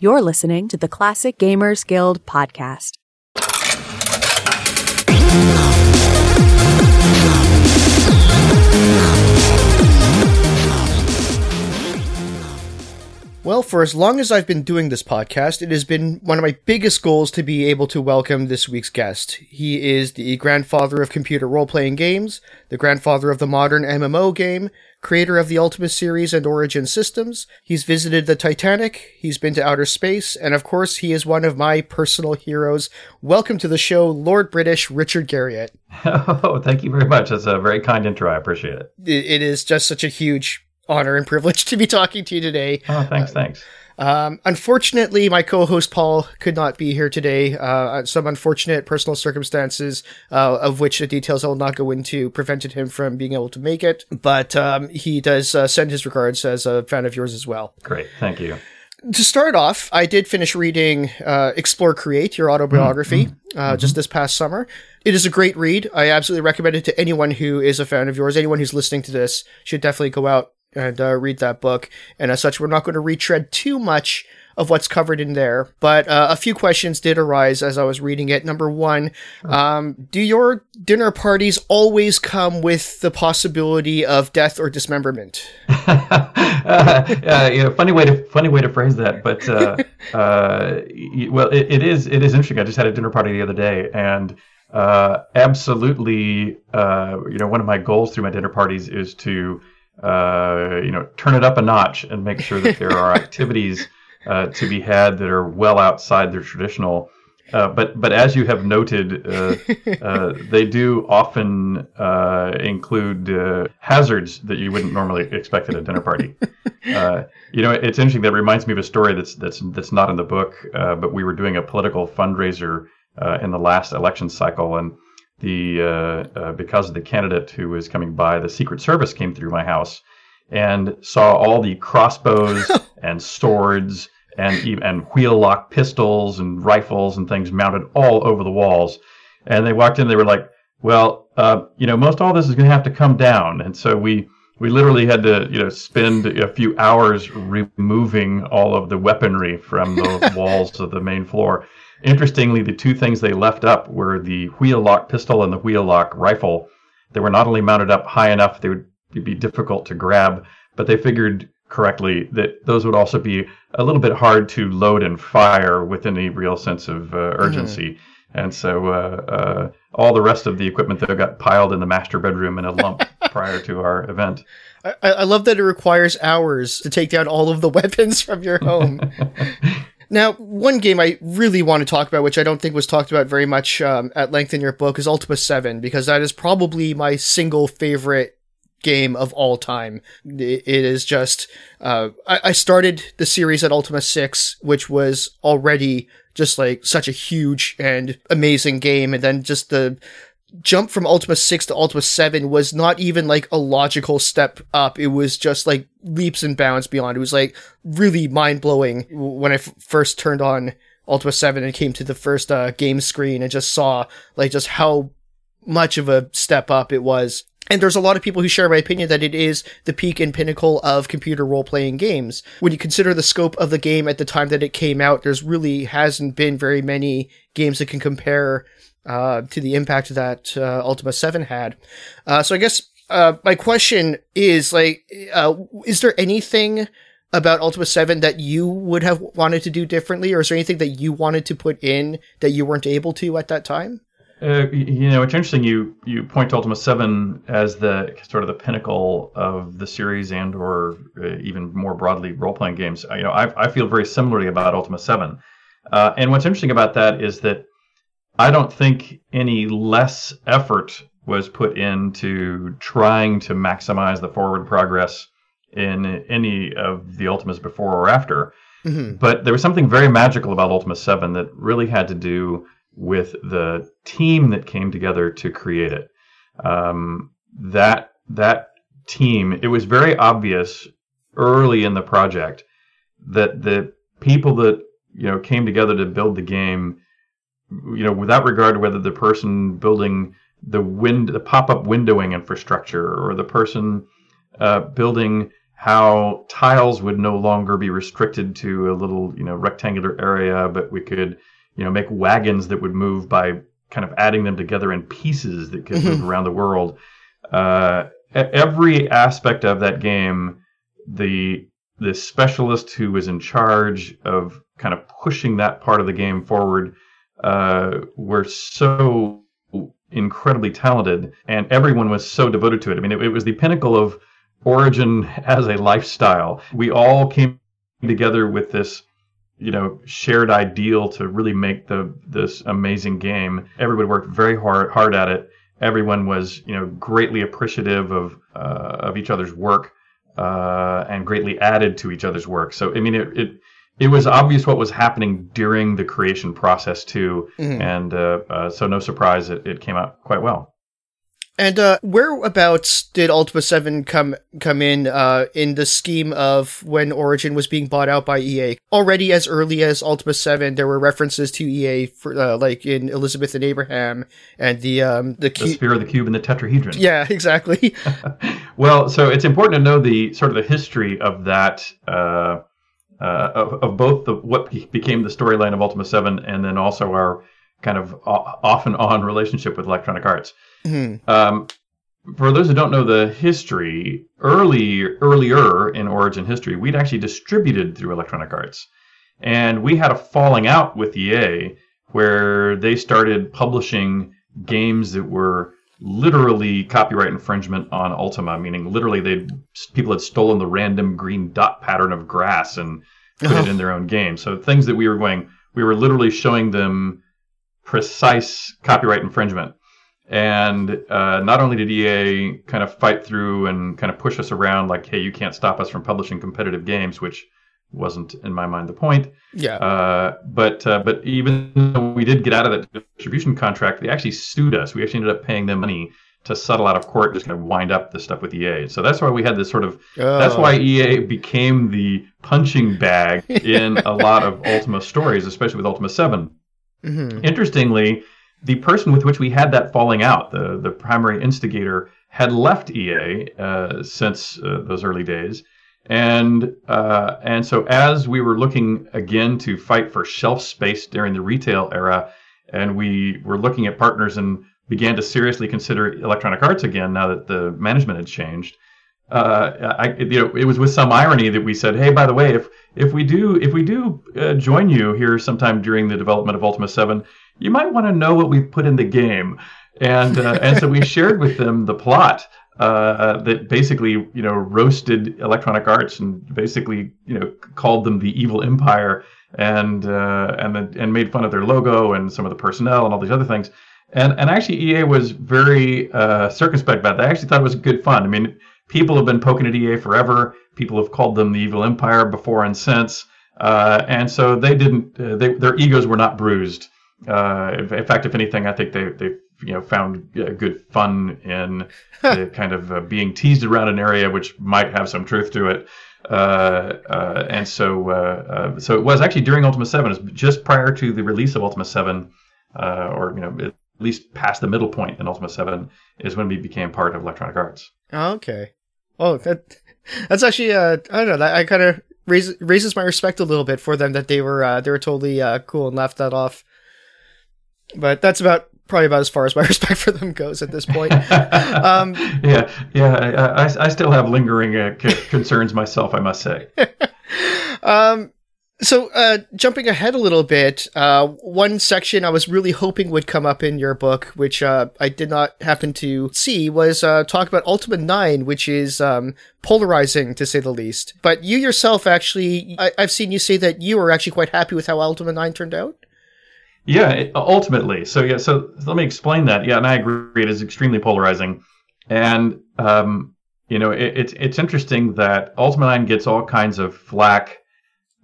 You're listening to the Classic Gamers Guild podcast. Well, for as long as I've been doing this podcast, it has been one of my biggest goals to be able to welcome this week's guest. He is the grandfather of computer role playing games, the grandfather of the modern MMO game, creator of the Ultima series and Origin systems. He's visited the Titanic, he's been to outer space, and of course, he is one of my personal heroes. Welcome to the show, Lord British Richard Garriott. Oh, thank you very much. That's a very kind intro. I appreciate it. It, it is just such a huge honor and privilege to be talking to you today. Oh, thanks, uh, thanks. Um, unfortunately, my co-host Paul could not be here today. Uh, some unfortunate personal circumstances, uh, of which the details I will not go into, prevented him from being able to make it. But um, he does uh, send his regards as a fan of yours as well. Great, thank you. To start off, I did finish reading uh, Explore Create, your autobiography, mm-hmm. Uh, just this past summer. It is a great read. I absolutely recommend it to anyone who is a fan of yours. Anyone who's listening to this should definitely go out and uh, read that book. And as such, we're not going to retread too much of what's covered in there. But uh, a few questions did arise as I was reading it. Number one, um, do your dinner parties always come with the possibility of death or dismemberment? uh, you know, funny way to funny way to phrase that, but uh, uh, well, it, it is it is interesting. I just had a dinner party the other day, and uh, absolutely, uh, you know, one of my goals through my dinner parties is to uh, you know, turn it up a notch and make sure that there are activities uh, to be had that are well outside their traditional. Uh, but but as you have noted, uh, uh, they do often uh, include hazards that you wouldn't normally expect at a dinner party. you know, it's interesting. That reminds me of a story that's that's that's not in the book, but we were doing a political fundraiser in the last election cycle, and the uh, uh, because of the candidate who was coming by, the Secret Service came through my house and saw all the crossbows and swords and and wheel lock pistols and rifles and things mounted all over the walls. And they walked in, they were like, "Well, uh, you know, most all this is going to have to come down." And so we we literally had to you know spend a few hours removing all of the weaponry from the walls of the main floor Interestingly, the two things they left up were the wheel lock pistol and the wheel lock rifle. They were not only mounted up high enough they would be difficult to grab, but they figured correctly that those would also be a little bit hard to load and fire with any real sense of uh, mm-hmm. urgency. Mm-hmm. And so uh, uh, all the rest of the equipment that got piled in the master bedroom in a lump prior to our event. I, I, love that it requires hours to take down all of the weapons from your home. Now, one game I really want to talk about, which I don't think was talked about very much um, at length in your book, is Ultima 7, because that is probably my single favorite game of all time. It is just, uh, I, I started the series at Ultima 6, which was already just like such a huge and amazing game. And then just the jump from Ultima 6 to Ultima 7 was not even like a logical step up. It was just like leaps and bounds beyond. It was like really mind blowing when I f- first turned on Ultima 7 and came to the first uh, game screen and just saw like just how much of a step up it was. And there's a lot of people who share my opinion that it is the peak and pinnacle of computer role playing games. When you consider the scope of the game at the time that it came out, there's really hasn't been very many games that can compare uh, to the impact that uh, Ultima 7 had. Uh, so I guess uh, my question is like, uh, is there anything about Ultima 7 that you would have wanted to do differently, or is there anything that you wanted to put in that you weren't able to at that time? You know, it's interesting. You you point to Ultima Seven as the sort of the pinnacle of the series, and or even more broadly, role playing games. You know, I, I feel very similarly about Ultima Seven. And what's interesting about that is that I don't think any less effort was put into trying to maximize the forward progress in any of the Ultimas before or after. Mm-hmm. But there was something very magical about Ultima 7 that really had to do with the team that came together to create it. Um, that that team, it was very obvious early in the project that the people that you know came together to build the game you know, without regard to whether the person building the wind, the pop-up windowing infrastructure, or the person uh, building how tiles would no longer be restricted to a little you know rectangular area, but we could you know make wagons that would move by kind of adding them together in pieces that could move around the world. Uh, every aspect of that game, the the specialist who was in charge of kind of pushing that part of the game forward uh, were so incredibly talented, and everyone was so devoted to it. I mean, it, it was the pinnacle of Origin as a lifestyle. We all came together with this you know shared ideal to really make the this amazing game everybody worked very hard hard at it everyone was you know greatly appreciative of uh, of each other's work uh, and greatly added to each other's work so i mean it, it it was obvious what was happening during the creation process too mm-hmm. and uh, uh so no surprise it, it came out quite well and uh, whereabouts did Ultima Seven come come in uh, in the scheme of when Origin was being bought out by EA? Already as early as Ultima Seven, there were references to EA for uh, like in Elizabeth and Abraham and the um, the, cu- the sphere of the cube and the tetrahedron. Yeah, exactly. well, so it's important to know the sort of the history of that. Uh, of, of both the what became the storyline of Ultima Seven, and then also our kind of off and on relationship with Electronic Arts. Mm-hmm. Um, for those who don't know the history, early earlier in Origin history, we'd actually distributed through Electronic Arts, and we had a falling out with EA where they started publishing games that were literally copyright infringement on Ultima, meaning literally they people had stolen the random green dot pattern of grass and put oh. it in their own game. So things that we were going, we were literally showing them precise copyright infringement. And uh, not only did EA kind of fight through and kind of push us around, like, hey, you can't stop us from publishing competitive games, which wasn't in my mind the point. Yeah. Uh, but uh, but even though we did get out of that distribution contract, they actually sued us. We actually ended up paying them money to settle out of court, just kind of wind up the stuff with EA. So that's why we had this sort of. Oh. That's why EA became the punching bag in a lot of Ultima stories, especially with Ultima Seven. Mm-hmm. Interestingly, the person with which we had that falling out, the, the primary instigator, had left EA uh, since uh, those early days. And uh, and so as we were looking again to fight for shelf space during the retail era, and we were looking at partners and began to seriously consider Electronic Arts again now that the management had changed. Uh, I, you know, it was with some irony that we said, "Hey, by the way, if if we do if we do uh, join you here sometime during the development of Ultima Seven, you might want to know what we've put in the game. And uh, and so we shared with them the plot uh, that basically you know roasted Electronic Arts and basically you know called them the evil empire and uh, and and made fun of their logo and some of the personnel and all these other things. And and actually EA was very uh, circumspect about that. I actually thought it was good fun. I mean, people have been poking at EA forever. People have called them the evil empire before and since. Uh, and so they didn't. Uh, they, their egos were not bruised. In fact, if anything, I think they they you know found good fun in kind of uh, being teased around an area which might have some truth to it. Uh, uh, and so uh, so it was actually during Ultima Seven, just prior to the release of Ultima Seven, or you know at least past the middle point in Ultima Seven, is when we became part of Electronic Arts. Okay. Oh, that that's actually uh, I don't know that I kind of raises raises my respect a little bit for them that they were uh, they were totally uh, cool and left that off. But that's about probably about as far as my respect for them goes at this point. um, yeah, yeah, I, I, I, still have lingering uh, c- concerns myself, I must say. um, so, uh, jumping ahead a little bit, uh, one section I was really hoping would come up in your book, which uh, I did not happen to see, was uh, talk about Ultima 9, which is um, polarizing to say the least. But you yourself actually, I- have seen you say that you were actually quite happy with how Ultima 9 turned out. Yeah, ultimately. So yeah, so, let me explain that. Yeah, and I agree. It is extremely polarizing, and um, you know, it, it's it's interesting that Ultima Nine gets all kinds of flack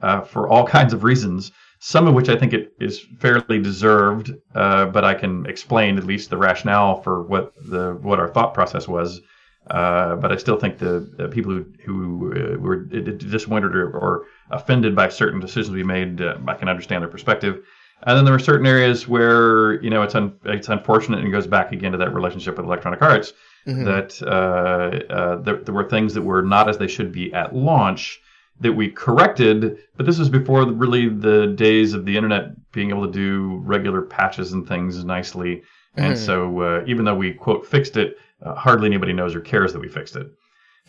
uh, for all kinds of reasons. Some of which I think it is fairly deserved, uh, but I can explain at least the rationale for what the what our thought process was. Uh, but I still think the, the people who, who uh, were disappointed or, or, offended by certain decisions we made, uh, I can understand their perspective. And then there are certain areas where you know it's un- it's unfortunate and it goes back again to that relationship with Electronic Arts. that uh, uh, there, there were things that were not as they should be at launch that we corrected. But this was before really the days of the internet being able to do regular patches and things nicely. And so, uh, even though we quote fixed it, uh, hardly anybody knows or cares that we fixed it.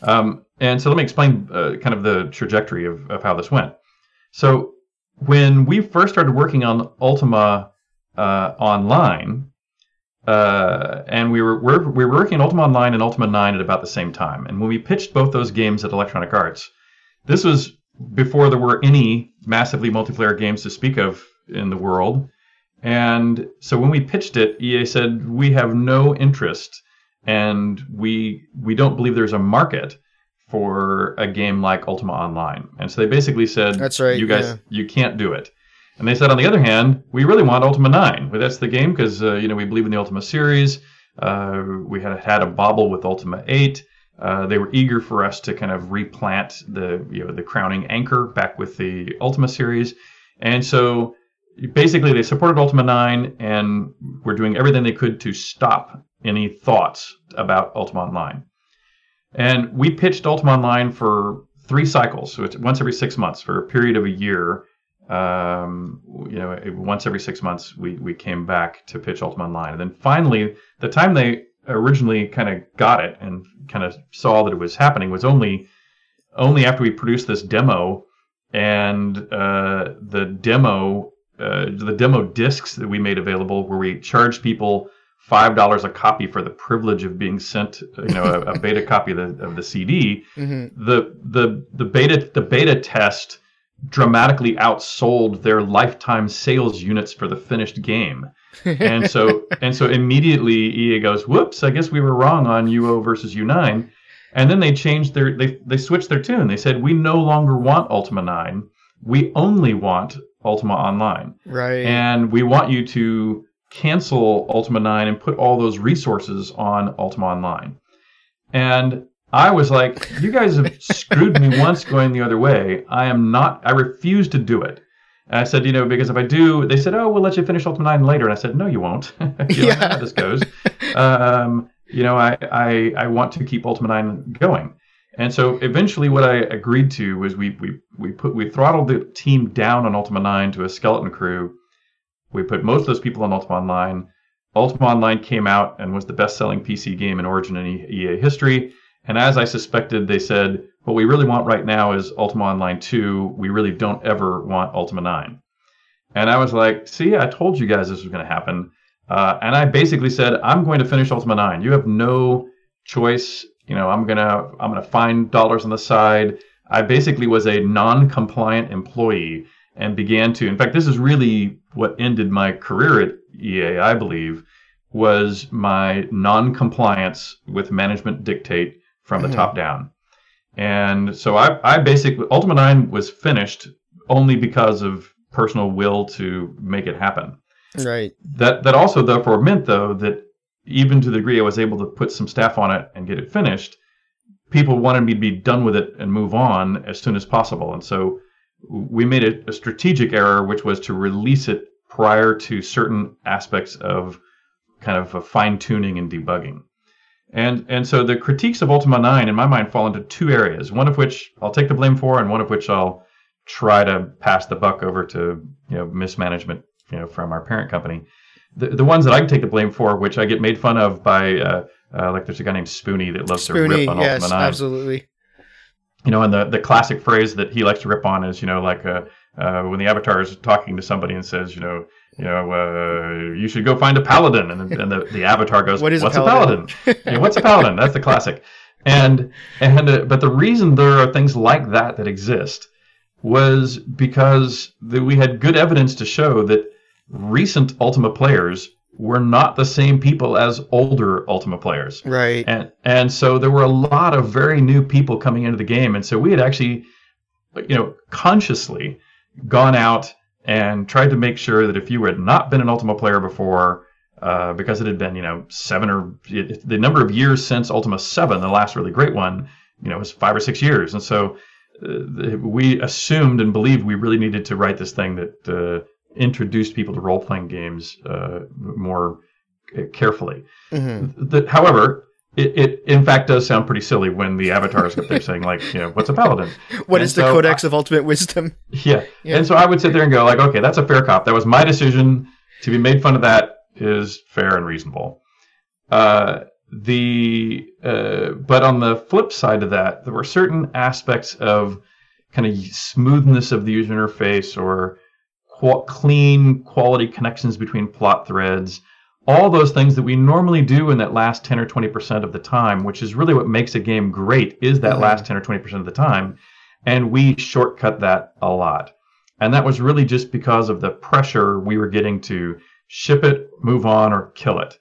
Um, and so, let me explain uh, kind of the trajectory of, of how this went. So, when we first started working on Ultima uh, Online, uh, and we were, we're, we were working on Ultima Online and Ultima 9 at about the same time. And when we pitched both those games at Electronic Arts, this was before there were any massively multiplayer games to speak of in the world. And so when we pitched it, EA said we have no interest and we we don't believe there's a market for a game like Ultima Online. And so they basically said, That's right, You guys, yeah. you can't do it." And they said, on the other hand, we really want Ultima 9. Well, that's the game because uh, you know we believe in the Ultima series. Uh, we had had a bobble with Ultima 8. Uh, they were eager for us to kind of replant the you know the crowning anchor back with the Ultima series, and so basically they supported Ultima 9 and were doing everything they could to stop any thoughts about Ultima Online. And we pitched Ultima Online for three cycles, so it's once every six months for a period of a year. Um, you know, once every six months, we we came back to pitch Ultima Online, and then finally, the time they originally kind of got it and kind of saw that it was happening was only only after we produced this demo. And uh, the demo uh, the demo discs that we made available where we charged people five dollars a copy for the privilege of being sent you know a, a beta copy of the, of the CD Mm-hmm. the the the beta the beta test dramatically outsold their lifetime sales units for the finished game and so and so immediately EA goes, "Whoops! I guess we were wrong on UO versus U9." And then they changed their they they switched their tune. They said, "We no longer want Ultima 9. We only want Ultima Online, Right. and we want you to cancel Ultima 9 and put all those resources on Ultima Online." And I was like, "You guys have screwed me once going the other way. I am not. I refuse to do it." And I said, you know, because if I do, they said, oh, we'll let you finish Ultima 9 later. And I said, no, you won't. you don't know how this goes. Um, you know, I, I, I want to keep Ultima 9 going. And so eventually what I agreed to was we, we, we put, we throttled the team down on Ultima 9 to a skeleton crew. We put most of those people on Ultima Online. Ultima Online came out and was the best selling PC game in Origin and EA history. And as I suspected, they said, what we really want right now is Ultima Online 2. We really don't ever want Ultima 9. And I was like, see, I told you guys this was going to happen. Uh, and I basically said, I'm going to finish Ultima 9. You have no choice. You know, I'm gonna I'm gonna find dollars on the side. I basically was a non-compliant employee and began to. In fact, this is really what ended my career at EA. I believe was my non-compliance with management dictate from the Mhm. top down. And so I, I basically Ultima 9 was finished only because of personal will to make it happen. right. That that also therefore meant though that even to the degree I was able to put some staff on it and get it finished, people wanted me to be done with it and move on as soon as possible. And so we made a, a strategic error, which was to release it prior to certain aspects of kind of a fine tuning and debugging. And and so the critiques of Ultima 9 in my mind fall into two areas, one of which I'll take the blame for and one of which I'll try to pass the buck over to, you know, mismanagement, you know, from our parent company. The, the ones that I can take the blame for, which I get made fun of by, uh, uh, like there's a guy named Spoony that loves to rip on yes, Ultima 9 absolutely. You know, and the, the classic phrase that he likes to rip on is, you know, like uh, uh, when the avatar is talking to somebody and says, you know, you know, uh, you should go find a paladin, and, and the, the avatar goes, What is a paladin?" a paladin? yeah, what's a paladin? That's the classic. And and uh, but the reason there are things like that that exist was because the, we had good evidence to show that recent Ultima players were not the same people as older Ultima players. Right. And and so there were a lot of very new people coming into the game, and so we had actually, you know, consciously gone out and tried to make sure that if you had not been an Ultima player before, uh, because it had been you know seven or the number of years since Ultima Seven, the last really great one, you know, was five or six years, and so uh, we assumed and believed we really needed to write this thing that uh, introduced people to role playing games uh, more carefully. hmm The, however, it, it in fact does sound pretty silly when the avatars up there saying like, you know, what's a paladin? What And is the so Codex of Ultimate Wisdom? Yeah. Yeah. And so I would sit there and go like, okay, that's a fair cop. That was my decision. To be made fun of that is fair and reasonable. Uh, the uh, but on the flip side of that, there were certain aspects of kind of smoothness of the user interface or qu- clean quality connections between plot threads. All those things that we normally do in that last 10 or 20% of the time, which is really what makes a game great, is that Mhm. last 10 or 20% of the time. And we shortcut that a lot. And that was really just because of the pressure we were getting to ship it, move on, or kill it.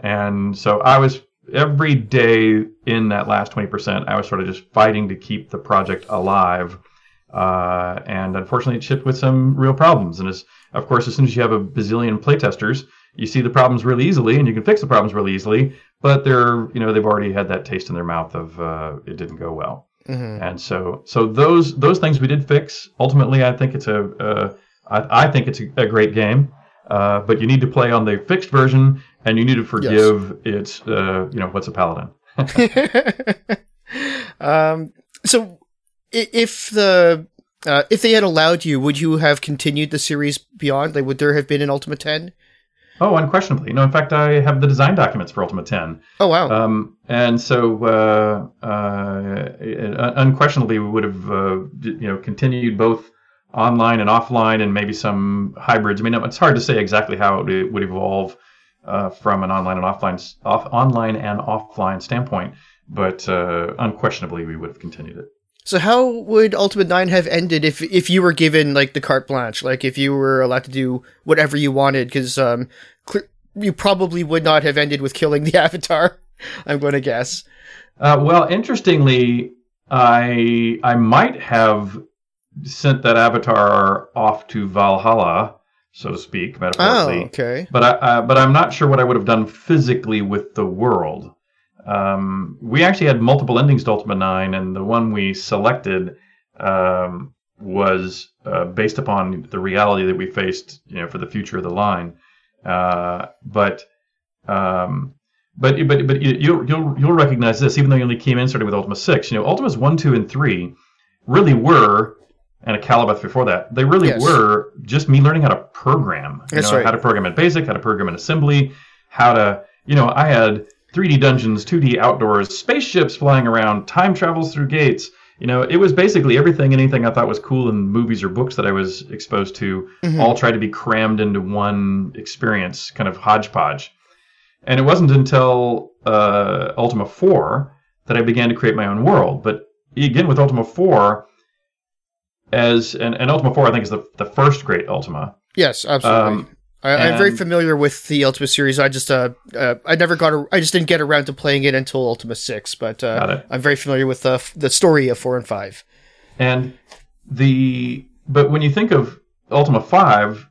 And so I was every day in that last 20%, I was sort of just fighting to keep the project alive. Uh, and unfortunately, it shipped with some real problems. And as, of course, as soon as you have a bazillion playtesters, you see the problems really easily and you can fix the problems really easily. But they're, you know, they've already had that taste in their mouth of uh, it didn't go well. Mhm. And so, so those those things we did fix. Ultimately, I think it's a, uh, I, I think it's a, a great game. Uh, but you need to play on the fixed version, and you need to forgive its, uh, you know, what's a paladin. um, so, if the uh, if they had allowed you, would you have continued the series beyond? Like, would there have been an Ultima Ten? Oh, unquestionably. No, in fact, I have the design documents for Ultima 10. Oh wow! Um, and so, uh, uh, unquestionably, we would have, uh, you know, continued both online and offline, and maybe some hybrids. I mean, it's hard to say exactly how it would evolve uh, from an online and offline, off, online and offline standpoint, but uh, unquestionably, we would have continued it. So, how would Ultima Nine have ended if if you were given like the carte blanche, like if you were allowed to do whatever you wanted? Because um, cl- you probably would not have ended with killing the Avatar. I'm going to guess. Uh, well, interestingly, I I might have sent that avatar off to Valhalla, so to speak, metaphorically. Oh, okay. But I, uh, but I'm not sure what I would have done physically with the world. Um, we actually had multiple endings to Ultima Nine, and the one we selected um, was uh, based upon the reality that we faced, you know, for the future of the line. Uh, but um, but but but you- you'll you'll you'll recognize this, even though you only came in starting with Ultima Six. You know, Ultimas One, Two, and Three really were, and Akalabeth before that, they really Yes. were just me learning how to program. You That's know, right. how to program in BASIC, how to program in assembly, how to you know, I had 3D dungeons, 2D outdoors, spaceships flying around, time travels through gates. You know, it was basically everything, anything I thought was cool in movies or books that I was exposed to, Mhm. all tried to be crammed into one experience, kind of hodgepodge. And it wasn't until uh, Ultima 4 that I began to create my own world. But again, with Ultima 4, as and, and Ultima 4, I think is the, the first great Ultima. Yes, absolutely. Um, I, I'm very familiar with the Ultima series. I just, uh, uh, I never got, a, I just didn't get around to playing it until Ultima Six. But uh. I'm very familiar with the the story of four and five. And the but when you think of Ultima 5,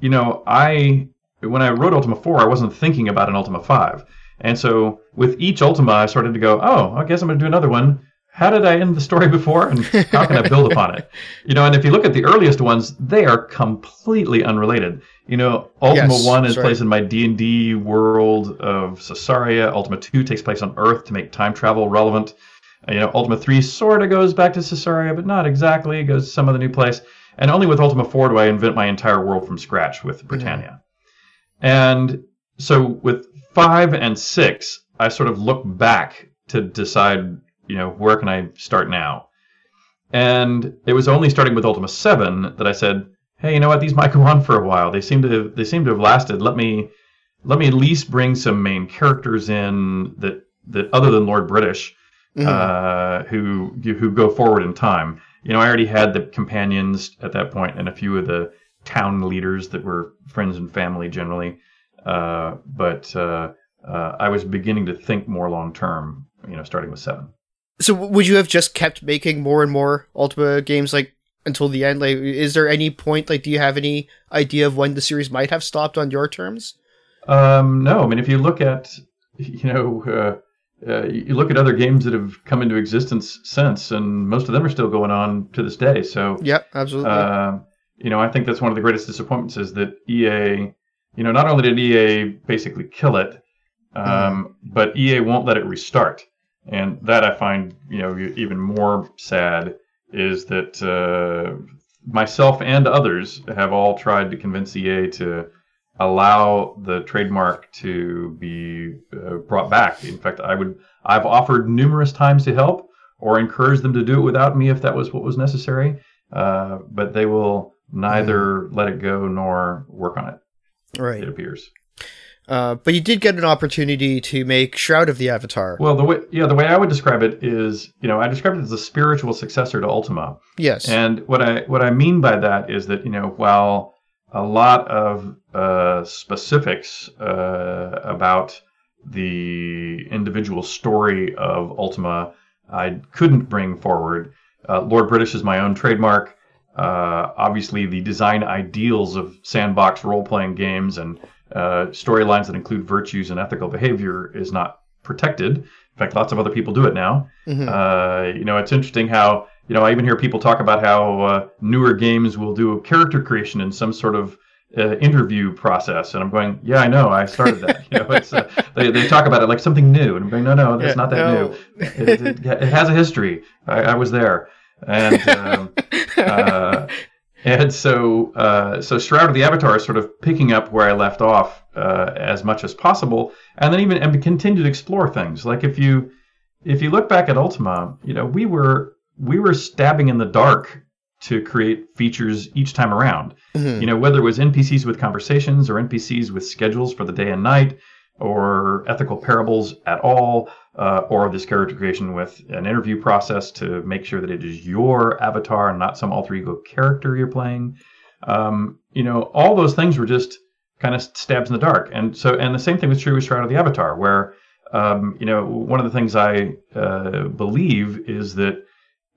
you know, I when I wrote Ultima 4, I wasn't thinking about an Ultima 5. And so with each Ultima, I started to go, oh, I guess I'm going to do another one. How did I end the story before, and how can I build upon it? You know, and if you look at the earliest ones, they are completely unrelated. You know, Ultima Yes, One is right. placed in my D and D world of Sosaria. Ultima Two takes place on Earth to make time travel relevant. Uh, You know, Ultima 3 sort of goes back to Sosaria, but not exactly. It goes to some other new place. And only with Ultima 4 do I invent my entire world from scratch with Britannia. And so with 5 and 6, I sort of look back to decide, you know, where can I start now? And it was only starting with Ultima 7 that I said, hey, you know what? These might go on for a while. They seem to they seem to have lasted. Let me let me at least bring some main characters in that that other than Lord British Mhm. uh, who who go forward in time. You know, I already had the companions at that point and a few of the town leaders that were friends and family generally. Uh, but uh, uh, I was beginning to think more long term. You know, starting with seven. So, would you have just kept making more and more Ultima games like until the end? Like, is there any point? Like, do you have any idea of when the series might have stopped on your terms? Um, no, I mean, if you look at, you know, uh, uh, you look at other games that have come into existence since, and most of them are still going on to this day. So, Yep, absolutely. uh, you know, I think that's one of the greatest disappointments is that EA, you know, not only did EA basically kill it, um, but EA won't let it restart, and that I find you know even more sad is that uh, myself and others have all tried to convince EA to allow the trademark to be uh, brought back. In fact, I would I've offered numerous times to help or encourage them to do it without me if that was what was necessary, uh, but they will neither let it go nor work on it. Right. It appears. Uh, but you did get an opportunity to make Shroud of the Avatar. Well, the way yeah, the way I would describe it is, you know, I describe it as a spiritual successor to Ultima. yes. And what I what I mean by that is that you know while a lot of uh, specifics uh, about the individual story of Ultima I couldn't bring forward. Uh, Lord British is my own trademark. Uh, obviously, the design ideals of sandbox role playing games and uh, storylines that include virtues and ethical behavior is not protected. In fact, lots of other people do it now. Mhm. Uh, you know, it's interesting how you know I even hear people talk about how uh, newer games will do a character creation in some sort of uh, interview process, and I'm going, yeah, I know, I started that. you know, it's uh, they they talk about it like something new, and I'm going, no, no, that's Yeah, not that no. new. It, it, it has a history. I, I was there, and um, uh, and so uh, so Shroud of the Avatar is sort of picking up where I left off uh, as much as possible, and then even and continue to explore things. Like if you if you look back at Ultima, you know we were we were stabbing in the dark to create features each time around. Mhm. You know whether it was NPCs with conversations or NPCs with schedules for the day and night, or ethical parables at all, uh, or this character creation with an interview process to make sure that it is your avatar and not some alter ego character you're playing. Um, you know, all those things were just kind of stabs in the dark. And so, and the same thing was true with Shroud of the Avatar, where, um, you know, one of the things I uh, believe is that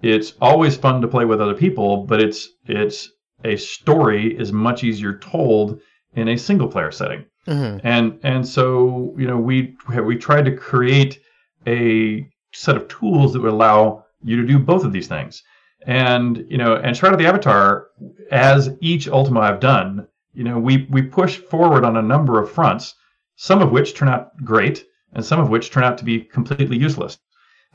it's always fun to play with other people, but it's it's a story is much easier told in a single player setting Mhm. and and so you know we we tried to create a set of tools that would allow you to do both of these things and you know and shroud of the avatar as each ultima i've done you know we we push forward on a number of fronts some of which turn out great and some of which turn out to be completely useless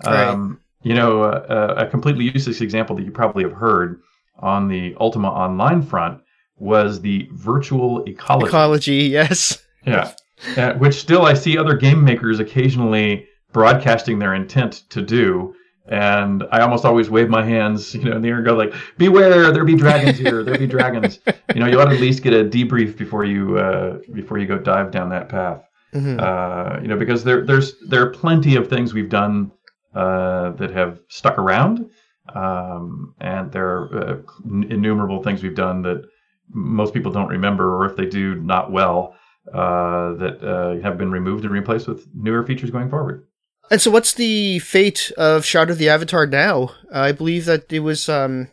Right. um, you know a, a completely useless example that you probably have heard on the ultima online front was the virtual ecology Ecology, yes. yeah, uh, which still I see other game makers occasionally broadcasting their intent to do, and I almost always wave my hands, you know, in the air and go like, "Beware, there be dragons here. There be dragons." You know, you ought to at least get a debrief before you uh, before you go dive down that path. Mhm. Uh, you know, because there there's there are plenty of things we've done uh, that have stuck around, um, and there are uh, innumerable things we've done that most people don't remember, or if they do, not well, uh, that uh, have been removed and replaced with newer features going forward. And so, what's the fate of Shroud of the Avatar now? I believe that it was. Um,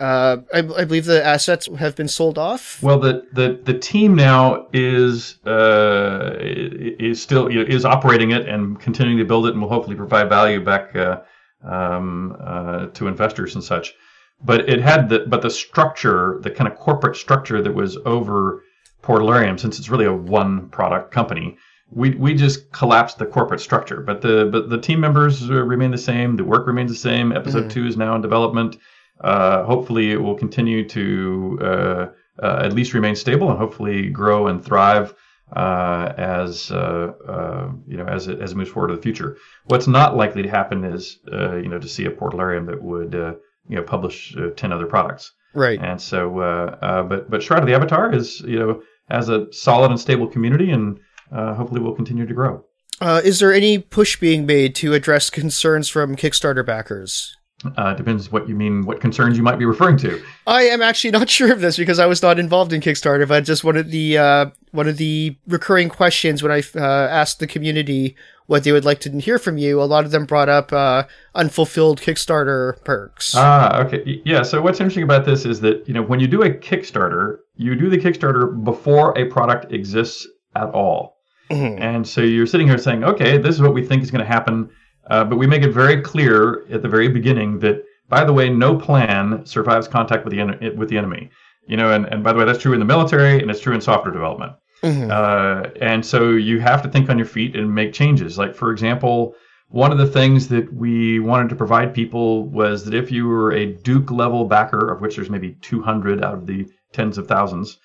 uh, I, I believe the assets have been sold off. Well, the the, the team now is uh, is still you know, is operating it and continuing to build it, and will hopefully provide value back uh, um, uh, to investors and such. But it had the but the structure, the kind of corporate structure that was over Portalarium, since it's really a one product company, we we just collapsed the corporate structure. But the but the team members uh, remain the same. The work remains the same. Episode Mhm. two is now in development. Uh, hopefully, it will continue to uh, uh, at least remain stable and hopefully grow and thrive uh, as uh, uh, you know as it, as it moves forward to the future. What's not likely to happen is uh, you know to see a Portalarium that would uh, you know publish uh, ten other products. Right. And so, uh, uh, but but Shroud of the Avatar is you know has a solid and stable community, and uh, hopefully will continue to grow. Uh, is there any push being made to address concerns from Kickstarter backers? Uh, depends what you mean, what concerns you might be referring to. I am actually not sure of this because I was not involved in Kickstarter, but just one of the uh, one of the recurring questions when I uh, asked the community what they would like to hear from you. A lot of them brought up uh, unfulfilled Kickstarter perks. Ah, okay. Yeah. So what's interesting about this is that you know when you do a Kickstarter, you do the Kickstarter before a product exists at all, Mhm. and so you're sitting here saying, okay, this is what we think is going to happen, uh, but we make it very clear at the very beginning that, by the way, no plan survives contact with the en- with the enemy. You know, and, and by the way, that's true in the military and it's true in software development. Mhm. Uh, and so you have to think on your feet and make changes. Like, for example, one of the things that we wanted to provide people was that if you were a Duke level backer, of which there's maybe 200 out of the tens of thousands,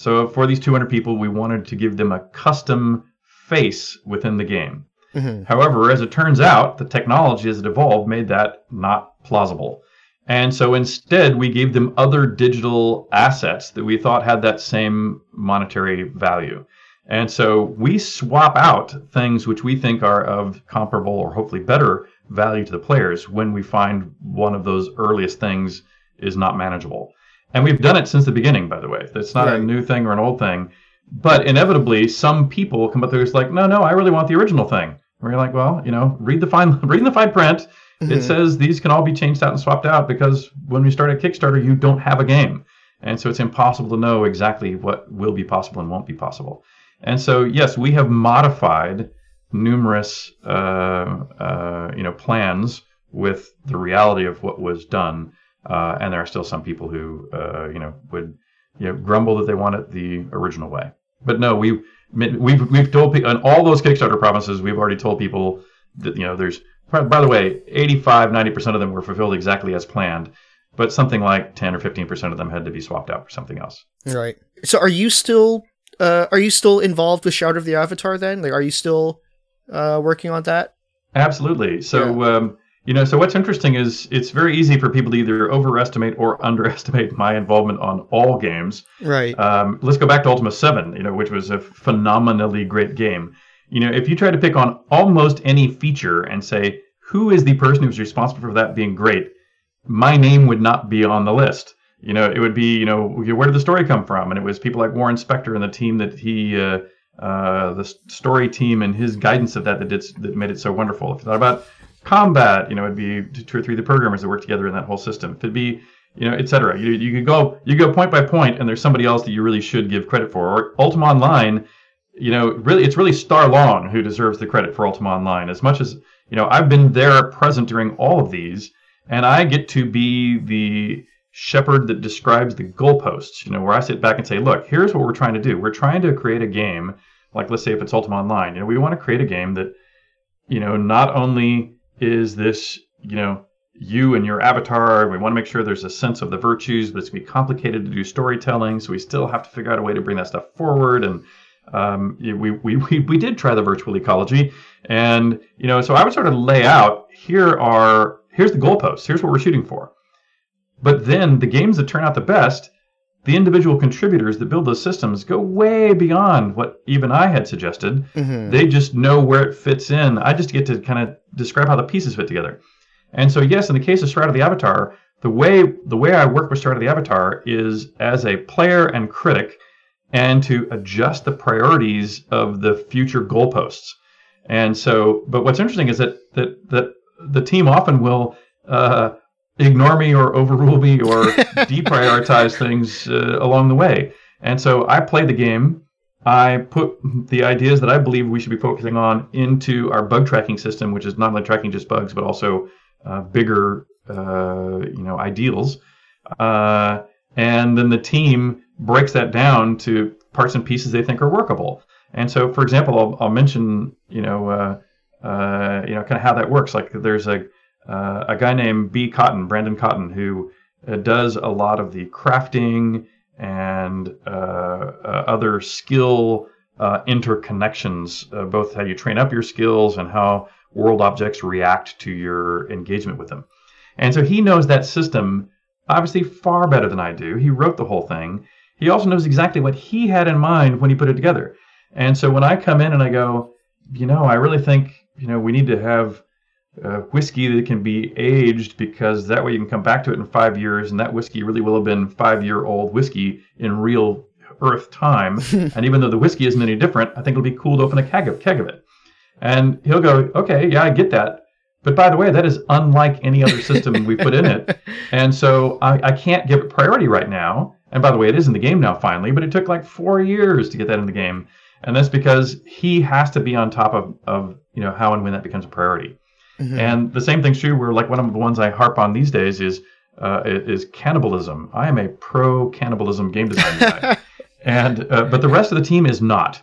so for these 200 people, we wanted to give them a custom face within the game. Mhm. However, as it turns out, the technology as it evolved made that not plausible. And so instead, we gave them other digital assets that we thought had that same monetary value. And so we swap out things which we think are of comparable or hopefully better value to the players when we find one of those earliest things is not manageable. And we've done it since the beginning, by the way. It's not a new thing or an old thing. But inevitably, some people come up there who's like, no, no, I really want the original thing. Where you're like, well, you know, read the fine, read the fine print. It Mhm. says these can all be changed out and swapped out because when we start a Kickstarter, you don't have a game, and so it's impossible to know exactly what will be possible and won't be possible. And so, yes, we have modified numerous, uh, uh, you know, plans with the reality of what was done, uh, and there are still some people who, uh, you know, would, you know, grumble that they want it the original way. But no, we we've we've told people on all those Kickstarter promises, we've already told people that you know there's by the way, 85 90% of them were fulfilled exactly as planned, but something like 10 or 15% of them had to be swapped out for something else. Right. So are you still uh are you still involved with Shroud of the Avatar then? Like are you still uh working on that? Absolutely. So, um, you know, so what's interesting is it's very easy for people to either overestimate or underestimate my involvement on all games. Right. Um, let's go back to Ultima 7, you know, which was a phenomenally great game. You know, if you try to pick on almost any feature and say, who is the person who's responsible for that being great, my name would not be on the list. You know, it would be, you know, where did the story come from? And it was people like Warren Spector and the team that he, uh, uh, the story team and his guidance of that that did that made it so wonderful. If you thought about combat, you know, it'd be two or three of the programmers that work together in that whole system. It'd be, you know, et cetera. You, you could go you go point by point, and there's somebody else that you really should give credit for. Or Ultima Online, you know, really it's really Starr Long who deserves the credit for Ultima Online. As much as you know, I've been there present during all of these, and I get to be the shepherd that describes the goalposts. You know, where I sit back and say, look, here's what we're trying to do. We're trying to create a game, like let's say if it's Ultima Online, you know, we want to create a game that, you know, not only is this, you know, you and your avatar, we want to make sure there's a sense of the virtues, but it's gonna be complicated to do storytelling, so we still have to figure out a way to bring that stuff forward. And um, we, we, we, we did try the virtual ecology, and you know, so I would sort of lay out here are here's the goalposts, here's what we're shooting for. But then the games that turn out the best, the individual contributors that build those systems go way beyond what even I had suggested. Mhm. They just know where it fits in. I just get to kind of describe how the pieces fit together. And so, yes, in the case of of the Avatar, the way the way I work with of the Avatar is as a player and critic, and to adjust the priorities of the future goalposts. And so, but what's interesting is that that that the team often will uh, ignore me or overrule me or deprioritize things uh, along the way. And so I play the game. I put the ideas that I believe we should be focusing on into our bug tracking system, which is not only tracking just bugs, but also uh, bigger, uh, you know, ideals. Uh, and then the team breaks that down to parts and pieces they think are workable. And so, for example, I'll, I'll mention, you know, uh, uh, you know, kind of how that works. Like, there's a uh, a guy named B. Cotton, Brandon Cotton, who uh, does a lot of the crafting and uh, uh, other skill uh, interconnections, both how you train up your skills and how world objects react to your engagement with them. And so he knows that system obviously far better than I do. He wrote the whole thing. He also knows exactly what he had in mind when he put it together. And so when I come in and I go, you know, I really think, you know, we need to have uh, whiskey that can be aged because that way you can come back to it in five years, and that whiskey really will have been five year old whiskey in real Earth time. and even though the whiskey isn't any different, I think it'll be cool to open a keg of, keg of it. And he'll go, okay, yeah, I get that. But by the way, that is unlike any other system we put in it. And so I, I can't give it priority right now. And by the way, it is in the game now finally, but it took like four years to get that in the game. And that's because he has to be on top of, of you know how and when that becomes a priority. Mhm. And the same thing's true. Where like one of the ones I harp on these days is uh, is cannibalism. I am a pro cannibalism game design guy, and uh, but the rest of the team is not.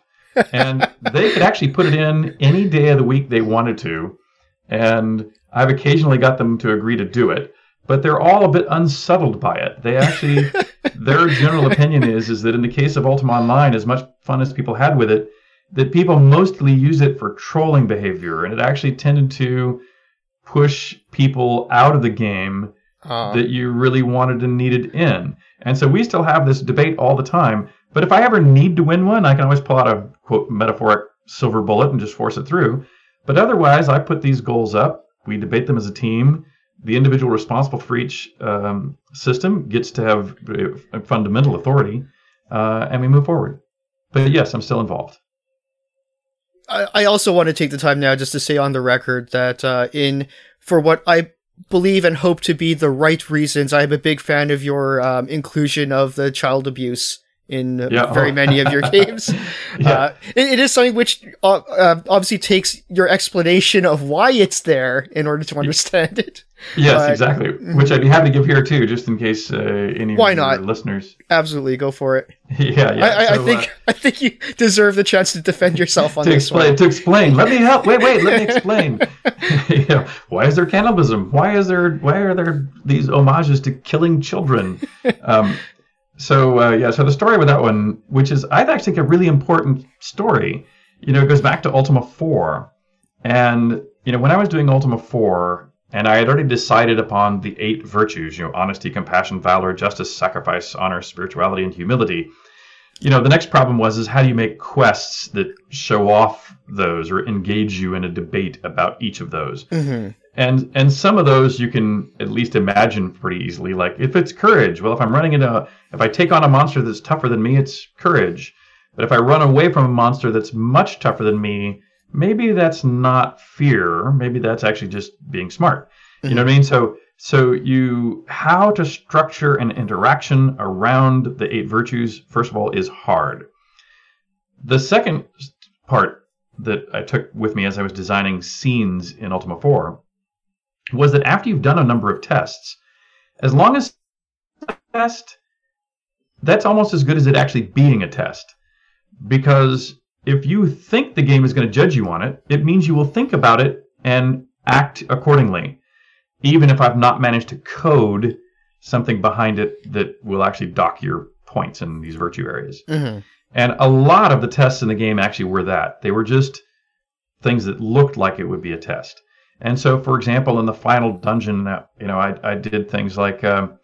And they could actually put it in any day of the week they wanted to, and I've occasionally got them to agree to do it. But they're all a bit unsettled by it. They actually, their general opinion is is that in the case of Ultima Online, as much fun as people had with it, that people mostly use it for trolling behavior, and it actually tended to push people out of the game Uh, that you really wanted and needed in. And so we still have this debate all the time. But if I ever need to win one, I can always pull out a quote metaphoric silver bullet and just force it through. But otherwise, I put these goals up. We debate them as a team. The individual responsible for each um, system gets to have uh, fundamental authority, uh, and we move forward. But yes, I'm still involved. I, I also want to take the time now just to say on the record that uh, in for what I believe and hope to be the right reasons, I am a big fan of your um, inclusion of the child abuse in Yeah. very many of your games. Yeah. uh, it, it is something which uh, uh, obviously takes your explanation of why it's there in order to understand it. Yes, But- exactly. Which I'd be happy to give here too, just in case uh, any Why not? listeners. Absolutely, go for it. yeah, yeah. I, I, I So, uh, think I think you deserve the chance to defend yourself on to this explain one. to explain. Let me help. Wait wait let me explain. You know, why is there cannibalism? Why is there why are there these homages to killing children? Um, so uh, yeah so the story with that one which is i actually think a really important story you know it goes back to ultima 4 and you know when i was doing ultima 4 and i had already decided upon the eight virtues you know honesty compassion valor justice sacrifice honor spirituality and humility. You know the next problem was is how do you make quests that show off those or engage you in a debate about each of those? Mhm. and and some of those you can at least imagine pretty easily. Like if it's courage well if i'm running into a, if i take on a monster that's tougher than me it's courage. But if i run away from a monster that's much tougher than me maybe that's not fear. Maybe that's actually just being smart. You know what i mean? Mm-hmm. So so you how to structure an interaction around the eight virtues first of all is hard. The second part that i took with me as i was designing scenes in ultima 4 was that after you've done a number of tests as long as test that's almost as good as it actually being a test. Because if you think the game is going to judge you on it it means you will think about it and act accordingly even if I've not managed to code something behind it that will actually dock your points in these virtue areas. Mhm. And a lot of the tests in the game actually were that. They were just things that looked like it would be a test. And so, for example, in the final dungeon, uh, you know, I, I did things like um,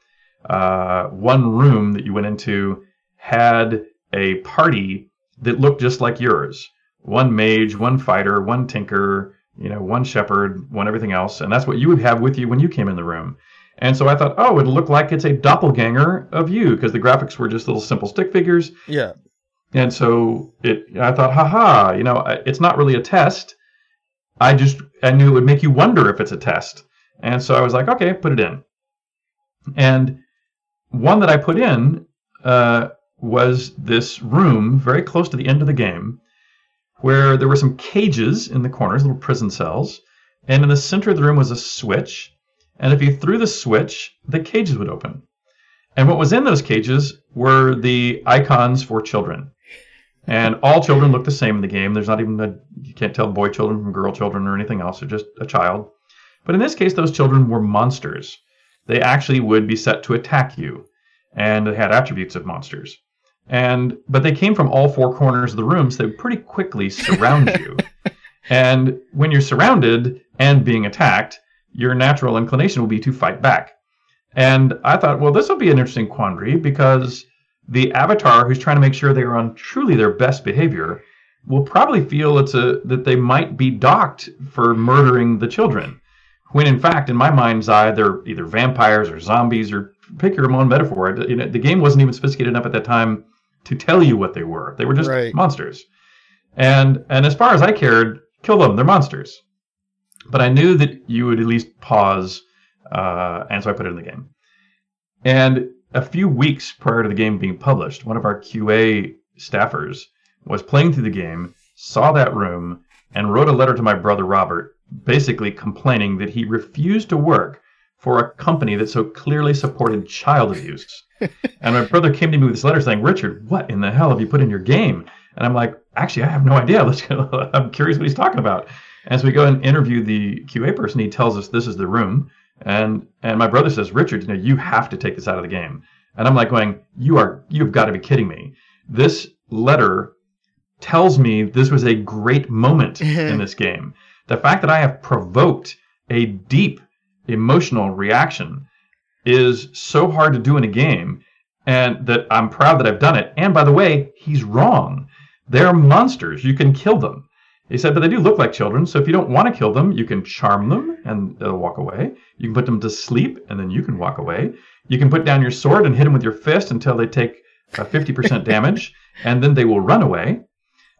uh, one room that you went into had a party that looked just like yours. One mage, one fighter, one tinker, you know, one shepherd, one everything else, and that's what you would have with you when you came in the room. And so I thought, oh, it'll look like it's a doppelganger of you because the graphics were just little simple stick figures. Yeah. And so it, I thought, haha, you know, it's not really a test. I just, I knew it would make you wonder if it's a test. And so I was like, okay, put it in. And one that I put in uh, was this room very close to the end of the game where there were some cages in the corners, little prison cells. And in the center of the room was a switch. And if you threw the switch, the cages would open. And what was in those cages were the icons for children. And all children look the same in the game. There's not even a, you can't tell boy children from girl children or anything else. They're just a child. But in this case, those children were monsters. They actually would be set to attack you. And they had attributes of monsters. And, but they came from all four corners of the room, so they pretty quickly surround you. And when you're surrounded and being attacked, your natural inclination will be to fight back. And I thought, well, this will be an interesting quandary because the avatar who's trying to make sure they are on truly their best behavior will probably feel it's a that they might be docked for murdering the children. When in fact, in my mind's eye, they're either vampires or zombies or pick your own metaphor. You know, the game wasn't even sophisticated enough at that time to tell you what they were. They were just Right. monsters. And and as far as I cared, kill them. They're monsters. But I knew that you would at least pause, uh, and so I put it in the game. And a few weeks prior to the game being published, one of our QA staffers was playing through the game, saw that room, and wrote a letter to my brother Robert, basically complaining that he refused to work for a company that so clearly supported child abuse. And my brother came to me with this letter saying, Richard, what in the hell have you put in your game? And I'm like, actually, I have no idea. Let's go. I'm curious what he's talking about. And as we go and interview the QA person, he tells us this is the room. And and my brother says, Richard, you know, you have to take this out of the game. And I'm like going, you are, you've got to be kidding me. This letter tells me this was a great moment in this game. The fact that I have provoked a deep emotional reaction is so hard to do in a game and that I'm proud that I've done it. And by the way, he's wrong. They're monsters. You can kill them. He said, but they do look like children. So if you don't want to kill them, you can charm them and they'll walk away. You can put them to sleep and then you can walk away. You can put down your sword and hit them with your fist until they take uh, 50% damage and then they will run away.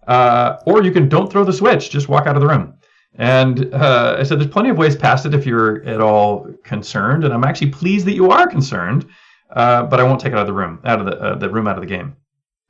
Uh, or you can don't throw the switch, just walk out of the room. And uh, I said, there's plenty of ways past it if you're at all concerned. And I'm actually pleased that you are concerned, uh, but I won't take it out of the room, out of the, uh, the room, out of the game.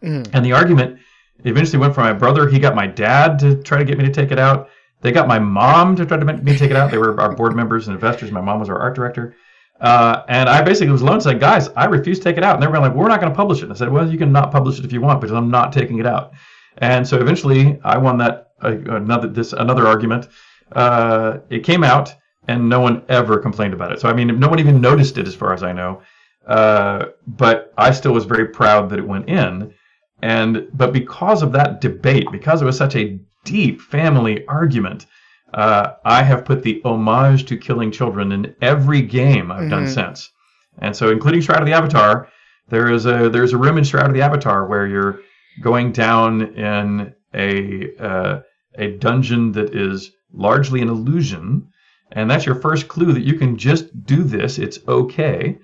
Mm. And the argument eventually went from my brother. He got my dad to try to get me to take it out. They got my mom to try to make me take it out. They were our board members and investors. My mom was our art director. Uh, and I basically was alone saying, guys, I refuse to take it out. And they were like, we're not going to publish it. And I said, well, you can not publish it if you want, because I'm not taking it out. And so eventually I won that another this another argument. Uh, it came out, and no one ever complained about it. So I mean, no one even noticed it, as far as I know. Uh, but I still was very proud that it went in. And but because of that debate, because it was such a deep family argument, uh, I have put the homage to killing children in every game I've mm-hmm. done since. And so, including Shroud of the Avatar, there is a there's a room in Shroud of the Avatar where you're going down in a uh, a dungeon that is largely an illusion, and that's your first clue that you can just do this. It's okay,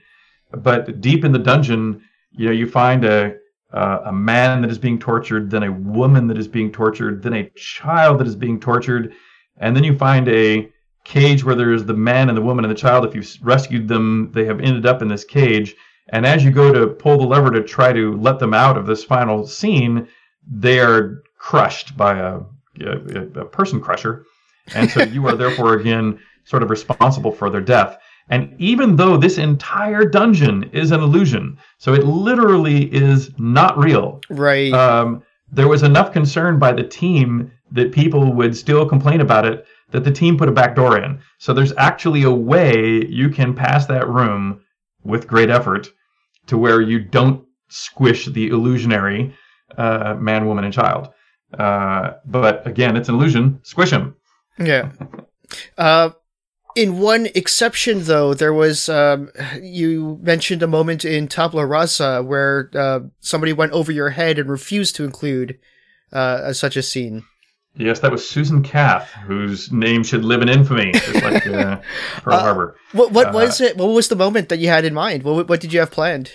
but deep in the dungeon, you know, you find a uh, a man that is being tortured, then a woman that is being tortured, then a child that is being tortured, and then you find a cage where there's the man and the woman and the child. If you've rescued them, they have ended up in this cage. And as you go to pull the lever to try to let them out of this final scene, they are crushed by a, a, a person crusher. And so you are therefore again sort of responsible for their death. And even though this entire dungeon is an illusion, so it literally is not real. Right. Um, there was enough concern by the team that people would still complain about it that the team put a back door in. So there's actually a way you can pass that room with great effort to where you don't squish the illusionary uh, man, woman, and child. Uh, but again, it's an illusion. Squish him. Yeah. Uh, in one exception, though, there was um, you mentioned a moment in Tabula Rasa where uh, somebody went over your head and refused to include uh, such a scene. Yes, that was Susan Cath, whose name should live in infamy, just like uh, Pearl uh, Harbor. What, what was it? What was the moment that you had in mind? What, what did you have planned?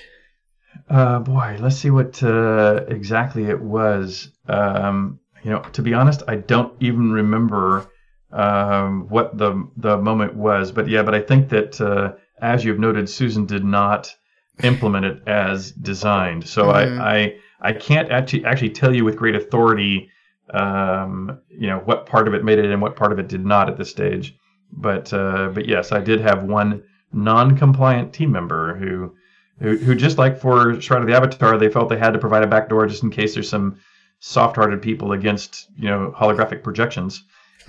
Uh, boy, let's see what uh, exactly it was. Um, you know, to be honest, I don't even remember um, what the the moment was. But yeah, but I think that uh, as you've noted, Susan did not implement it as designed. So mm-hmm. I, I I can't actually actually tell you with great authority, um, you know, what part of it made it and what part of it did not at this stage. But uh, but yes, I did have one non-compliant team member who who, who just like for Shroud of the Avatar, they felt they had to provide a backdoor just in case there's some soft-hearted people against you know holographic projections.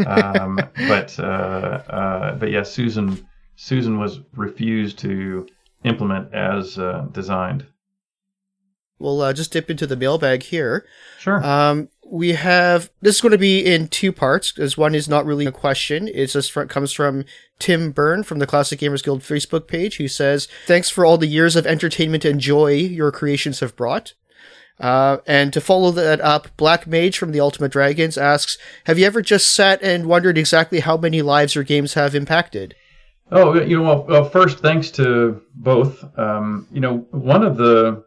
Um, but uh, uh, but yeah, Susan Susan was refused to implement as uh, designed. We'll uh, just dip into the mailbag here. Sure. Um, we have this is going to be in two parts because one is not really a question. It's just from, comes from Tim Byrne from the Classic Gamers Guild Facebook page, who says, "Thanks for all the years of entertainment and joy your creations have brought." Uh, and to follow that up, Black Mage from the Ultima Dragons asks, "Have you ever just sat and wondered exactly how many lives your games have impacted?" Oh, you know, well, well first, thanks to both. Um, you know, one of the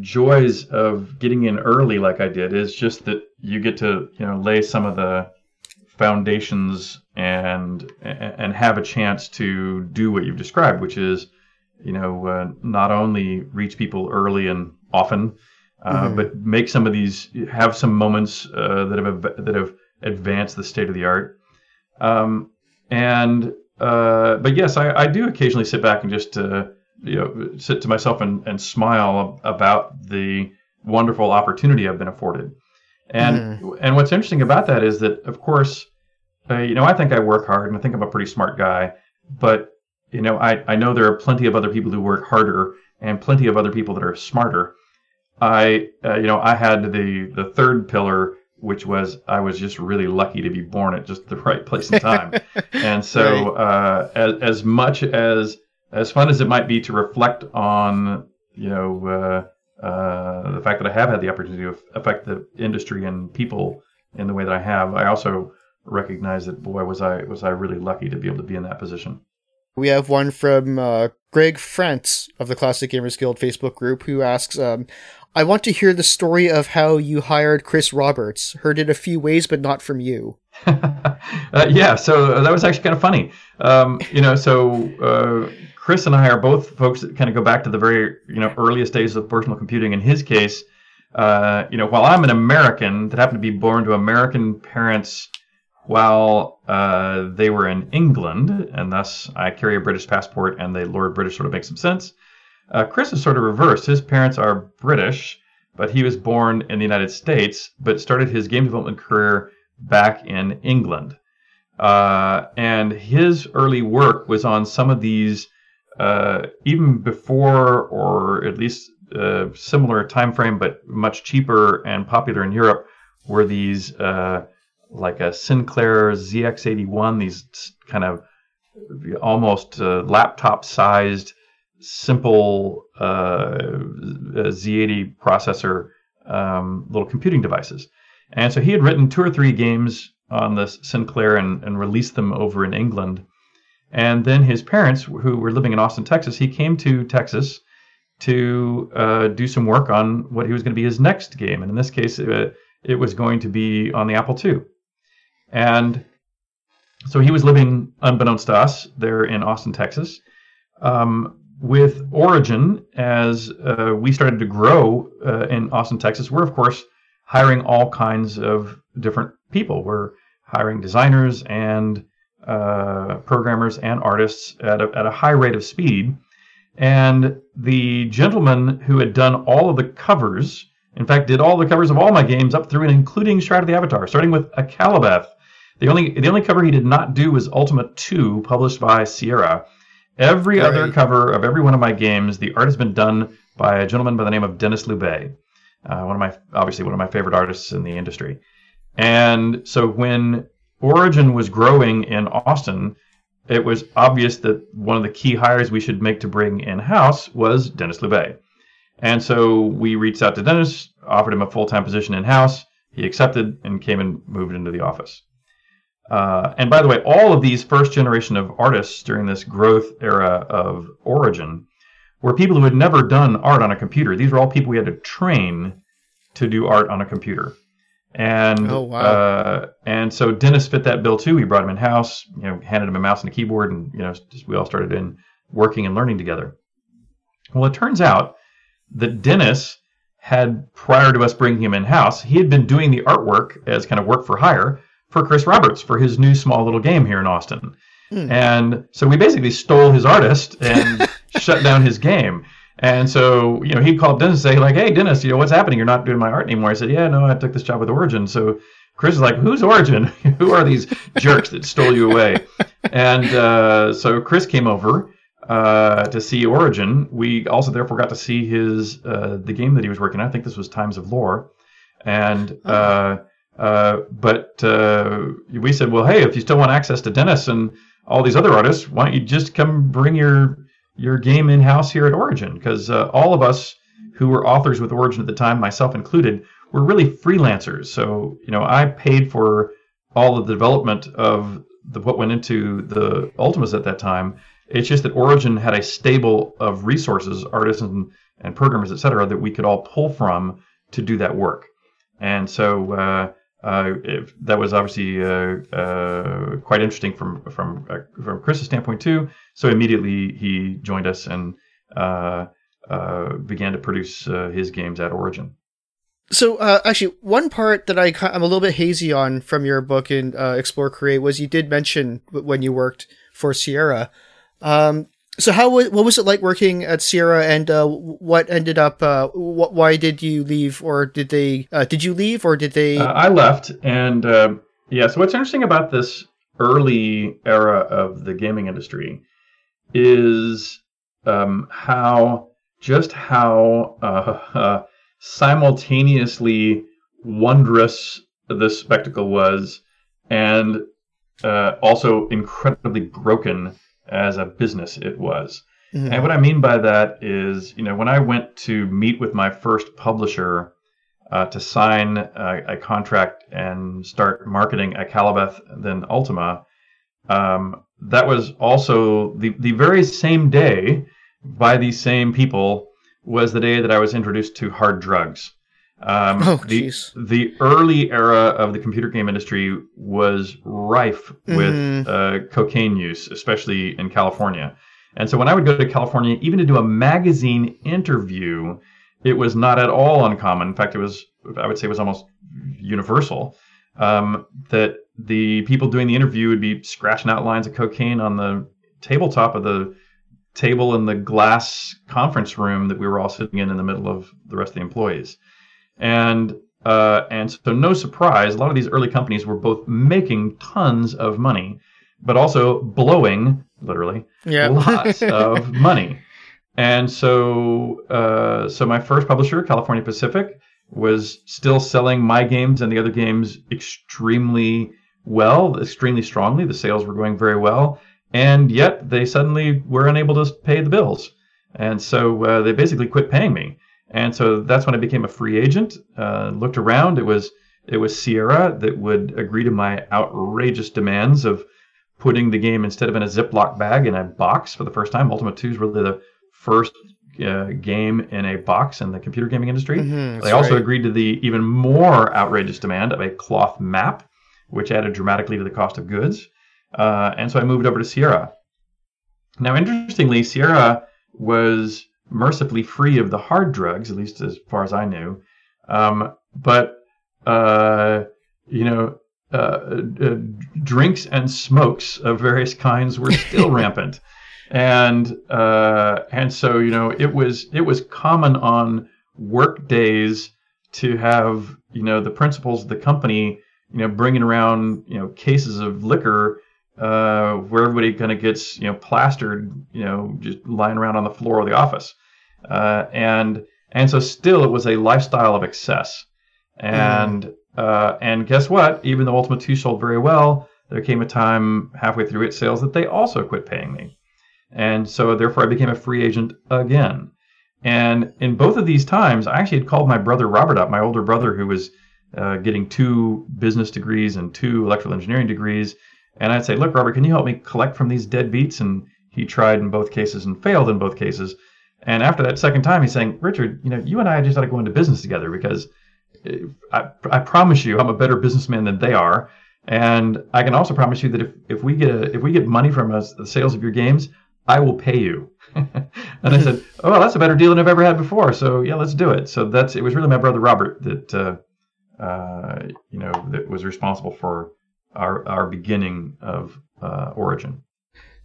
joys of getting in early, like I did, is just that you get to, you know, lay some of the foundations and and have a chance to do what you've described, which is, you know, uh, not only reach people early and often uh, mm-hmm. but make some of these have some moments uh, that have that have advanced the state of the art. Um, and uh, but yes, I, I do occasionally sit back and just uh, you know sit to myself and, and smile about the wonderful opportunity I've been afforded. And mm. and what's interesting about that is that of course, uh, you know, I think I work hard and I think I'm a pretty smart guy, but you know, I, I know there are plenty of other people who work harder and plenty of other people that are smarter. I, uh, you know, I had the the third pillar, which was I was just really lucky to be born at just the right place and time. and so, right. uh, as as much as as fun as it might be to reflect on, you know, uh, uh, the fact that I have had the opportunity to affect the industry and people in the way that I have, I also recognize that boy was I was I really lucky to be able to be in that position. We have one from uh, Greg Frantz of the Classic Gamers Guild Facebook group who asks, um, I want to hear the story of how you hired Chris Roberts. Heard it a few ways, but not from you. uh, yeah, so that was actually kind of funny. Um, you know, so uh, Chris and I are both folks that kind of go back to the very you know earliest days of personal computing. In his case, uh, you know, while I'm an American that happened to be born to American parents while uh, they were in England, and thus I carry a British passport, and the Lord British sort of makes some sense. Uh, Chris is sort of reversed. His parents are British, but he was born in the United States, but started his game development career back in England. Uh, and his early work was on some of these, uh, even before or at least uh, similar time frame, but much cheaper and popular in Europe, were these uh, like a Sinclair ZX81, these kind of almost uh, laptop sized, simple uh, Z80 processor um, little computing devices. And so he had written two or three games on the Sinclair and, and released them over in England. And then his parents, who were living in Austin, Texas, he came to Texas to uh, do some work on what he was going to be his next game. And in this case, it, it was going to be on the Apple II. And so he was living, unbeknownst to us, there in Austin, Texas. Um, with Origin, as uh, we started to grow uh, in Austin, Texas, we're of course hiring all kinds of different people. We're hiring designers and uh, programmers and artists at a, at a high rate of speed. And the gentleman who had done all of the covers, in fact, did all the covers of all my games up through and including Shroud of the Avatar, starting with Akalabeth the only the only cover he did not do was Ultima 2, published by Sierra. Every Great. other cover of every one of my games, the art has been done by a gentleman by the name of Dennis Loubet, uh, one of my obviously one of my favorite artists in the industry. And so when Origin was growing in Austin, it was obvious that one of the key hires we should make to bring in house was Dennis Loubet. And so we reached out to Dennis, offered him a full time position in house. He accepted and came and moved into the office. Uh, and by the way, all of these first generation of artists during this growth era of Origin were people who had never done art on a computer. These were all people we had to train to do art on a computer. And oh, wow. uh, and so Dennis fit that bill too. We brought him in house, you know, handed him a mouse and a keyboard, and you know, just, we all started in working and learning together. Well, it turns out that Dennis had prior to us bringing him in house, he had been doing the artwork as kind of work for hire for Chris Roberts for his new small little game here in Austin. Hmm. And so we basically stole his artist and shut down his game. And so, you know, he called Dennis and say, like, hey, Dennis, you know, what's happening? You're not doing my art anymore. I said, yeah, no, I took this job with Origin. So Chris is like, who's Origin? Who are these jerks that stole you away? And uh, so Chris came over uh, to see Origin. We also therefore got to see his uh, the game that he was working on. I think this was Times of Lore. And oh. uh, uh, but uh, we said, well, hey, if you still want access to Dennis and all these other artists, why don't you just come bring your your game in house here at Origin? Because uh, all of us who were authors with Origin at the time, myself included, were really freelancers. So you know, I paid for all of the development of the, what went into the Ultimas at that time. It's just that Origin had a stable of resources, artists and, and programmers, et cetera, that we could all pull from to do that work. And so uh, uh, it, that was obviously uh, uh, quite interesting from from uh, from Chris's standpoint too. So immediately he joined us and uh, began to produce his games at Origin. So actually, one part that I I'm a little bit hazy on from your book in Explore Create was you did mention when you worked for Sierra. Um, so how what was it like working at Sierra, and uh, what ended up? Uh, wh- why did you leave, or did they? Uh, did you leave, or did they? Uh, I left, and uh, yeah. So what's interesting about this early era of the gaming industry is um, how just how uh, simultaneously wondrous this spectacle was, and also incredibly broken as a business it was. Mm-hmm. And what I mean by that is, you know, when I went to meet with my first publisher uh, to sign a, a, contract and start marketing Akalabeth, then Ultima, um, that was also the, the very same day by these same people was the day that I was introduced to hard drugs. Um, oh, the, the early era of the computer game industry was rife with mm. uh, cocaine use, especially in California. And so when I would go to California, even to do a magazine interview, it was not at all uncommon. In fact, it was, I would say, it was almost universal um, that the people doing the interview would be scratching out lines of cocaine on the tabletop of the table in the glass conference room that we were all sitting in in the middle of the rest of the employees. And uh, and so no surprise, a lot of these early companies were both making tons of money, but also blowing literally yeah. lots of money. And so uh, so my first publisher, California Pacific, was still selling my games and the other games extremely well, extremely strongly. The sales were going very well, and yet they suddenly were unable to pay the bills, and so uh, they basically quit paying me. And so that's when I became a free agent. Uh, looked around. It was it was Sierra that would agree to my outrageous demands of putting the game instead of in a Ziploc bag in a box for the first time. Ultima 2 is really the first uh, game in a box in the computer gaming industry. Mm-hmm, they also right. agreed to the even more outrageous demand of a cloth map, which added dramatically to the cost of goods. Uh, and so I moved over to Sierra. Now, interestingly, Sierra was mercifully free of the hard drugs, at least as far as I knew. Um, but uh, you know, uh, uh, drinks and smokes of various kinds were still rampant, and uh, and so you know it was it was common on work days to have you know the principals of the company you know bringing around you know cases of liquor uh, where everybody kind of gets you know plastered, you know, just lying around on the floor of the office, uh, and and so still it was a lifestyle of excess, and mm. uh, and guess what? Even though Ultima Two sold very well, there came a time halfway through its sales that they also quit paying me, and so therefore I became a free agent again. And in both of these times, I actually had called my brother Robert up, my older brother, who was uh, getting two business degrees and two electrical engineering degrees and I'd say, look, Robert, can you help me collect from these deadbeats? And he tried in both cases and failed in both cases. And after that second time, he's saying, Richard, you know, you and I just ought to go into business together because I, I promise you, I'm a better businessman than they are. And I can also promise you that if, if we get a, if we get money from us, the sales of your games, I will pay you. and I said, oh, well, that's a better deal than I've ever had before. So yeah, let's do it. So that's it was really my brother Robert that uh, uh, you know that was responsible for our our beginning of uh, origin.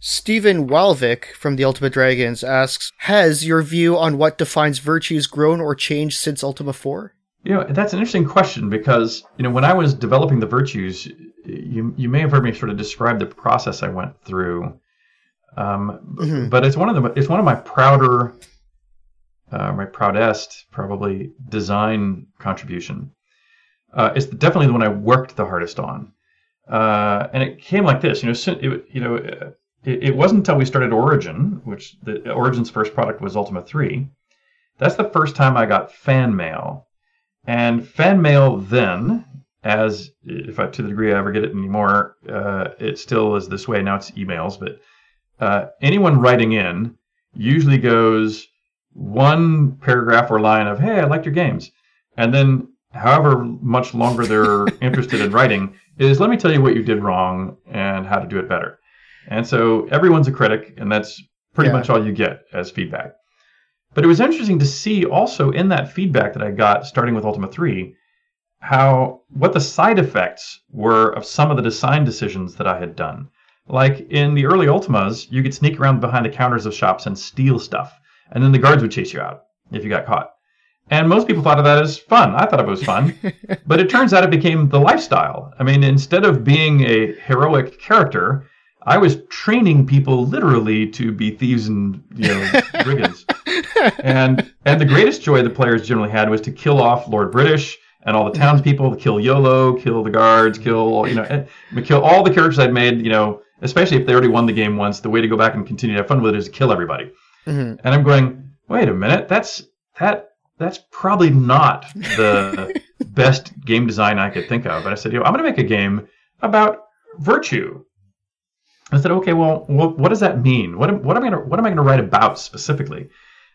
Stephen Walvik from the Ultima Dragons asks, "Has your view on what defines virtues grown or changed since Ultima 4?" You know, that's an interesting question because you know when I was developing the virtues, you you may have heard me sort of describe the process I went through. Um, mm-hmm. But it's one of the it's one of my prouder, uh, my proudest probably design contribution. Uh, it's definitely the one I worked the hardest on. Uh, and it came like this, you know, it, you know, it, it, wasn't until we started Origin, which the Origin's first product was Ultima 3. That's the first time I got fan mail. And fan mail then, as if I, to the degree I ever get it anymore, uh, it still is this way. Now it's emails, but uh, anyone writing in usually goes one paragraph or line of, hey, I liked your games. And then however much longer they're interested in writing, is let me tell you what you did wrong and how to do it better. And so everyone's a critic, and that's pretty yeah. much all you get as feedback. But it was interesting to see also in that feedback that I got starting with Ultima 3 how what the side effects were of some of the design decisions that I had done. like in the early Ultimas, you could sneak around behind the counters of shops and steal stuff, and then the guards would chase you out if you got caught. And most people thought of that as fun. I thought it was fun. but it turns out it became the lifestyle. I mean, instead of being a heroic character, I was training people literally to be thieves and you know brigands. and and the greatest joy the players generally had was to kill off Lord British and all the townspeople, kill Iolo, kill the guards, kill you know, and kill all the characters I'd made. You know, especially if they already won the game once. The way to go back and continue to have fun with it is to kill everybody. Mm-hmm. And I'm going, wait a minute, that's that that's probably not the best game design I could think of. And I said, you know, I'm going to make a game about virtue. I said, okay, well, what, what does that mean? What am, what am I going to what am I to write about specifically?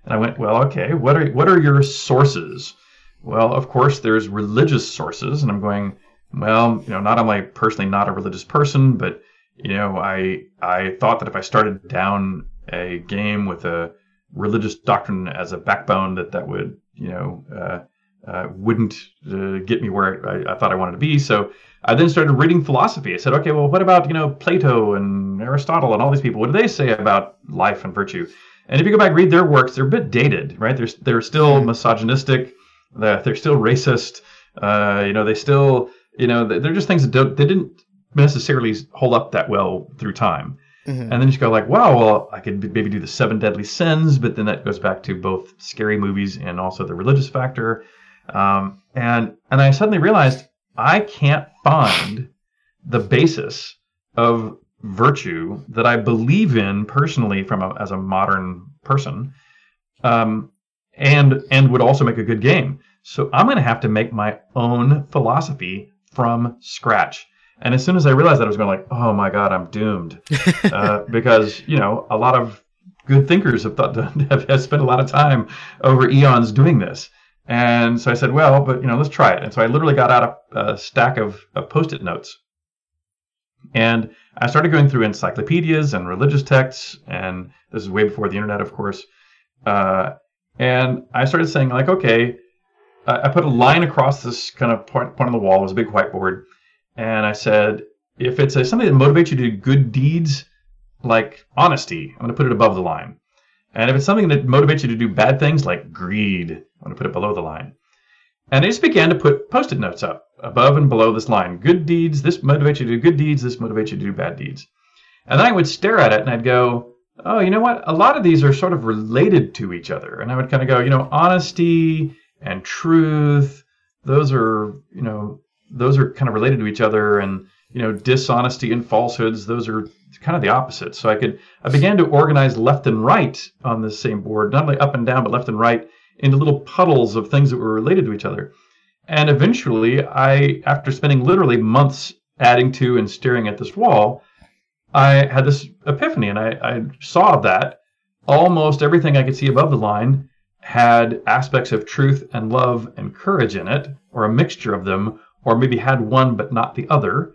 And I went, well, okay, what are what are your sources? Well, of course, there's religious sources, and I'm going, well, you know, not only personally not a religious person, but you know, I I thought that if I started down a game with a religious doctrine as a backbone, that that would you know uh, uh, wouldn't uh, get me where I, I, thought I wanted to be. So I then started reading philosophy. I said, okay, well, what about you know Plato and Aristotle and all these people? What do they say about life and virtue? And if you go back and read their works, they're a bit dated, right? They're they're still mm-hmm. misogynistic. They're, they're still racist. Uh, you know, they still you know they're just things that don't they didn't necessarily hold up that well through time. Mm-hmm. And then you go like, wow, well, I could maybe do the seven deadly sins, but then that goes back to both scary movies and also the religious factor. Um, and and I suddenly realized I can't find the basis of virtue that I believe in personally from a, as a modern person, um, and and would also make a good game. So I'm going to have to make my own philosophy from scratch. And as soon as I realized that, I was going like, "Oh my God, I'm doomed," uh, because you know a lot of good thinkers have thought have, have spent a lot of time over eons doing this. And so I said, "Well, but you know, let's try it." And so I literally got out a, a stack of, of post-it notes, and I started going through encyclopedias and religious texts, and this is way before the internet, of course. Uh, and I started saying, like, okay, I put a line across this kind of point, point on the wall. It was a big whiteboard and I said, if it's a, something that motivates you to do good deeds, like honesty, I'm going to put it above the line. And if it's something that motivates you to do bad things, like greed, I'm going to put it below the line. And I just began to put post-it notes up above and below this line. Good deeds, this motivates you to do good deeds, this motivates you to do bad deeds. And then I would stare at it and I'd go, oh, you know what? A lot of these are sort of related to each other. And I would kind of go, you know, honesty and truth, those are, you know, those are kind of related to each other and you know dishonesty and falsehoods those are kind of the opposite so i could i began to organize left and right on this same board not only up and down but left and right into little puddles of things that were related to each other and eventually i after spending literally months adding to and staring at this wall i had this epiphany and i, I saw that almost everything i could see above the line had aspects of truth and love and courage in it or a mixture of them or maybe had one but not the other.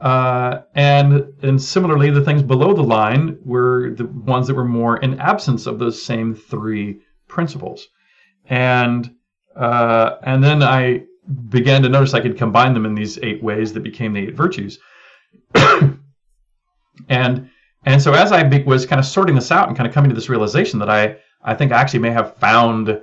Uh, and and similarly, the things below the line were the ones that were more in absence of those same three principles. And uh, and then I began to notice I could combine them in these eight ways that became the eight virtues. and and so as I be, was kind of sorting this out and kind of coming to this realization that I I think I actually may have found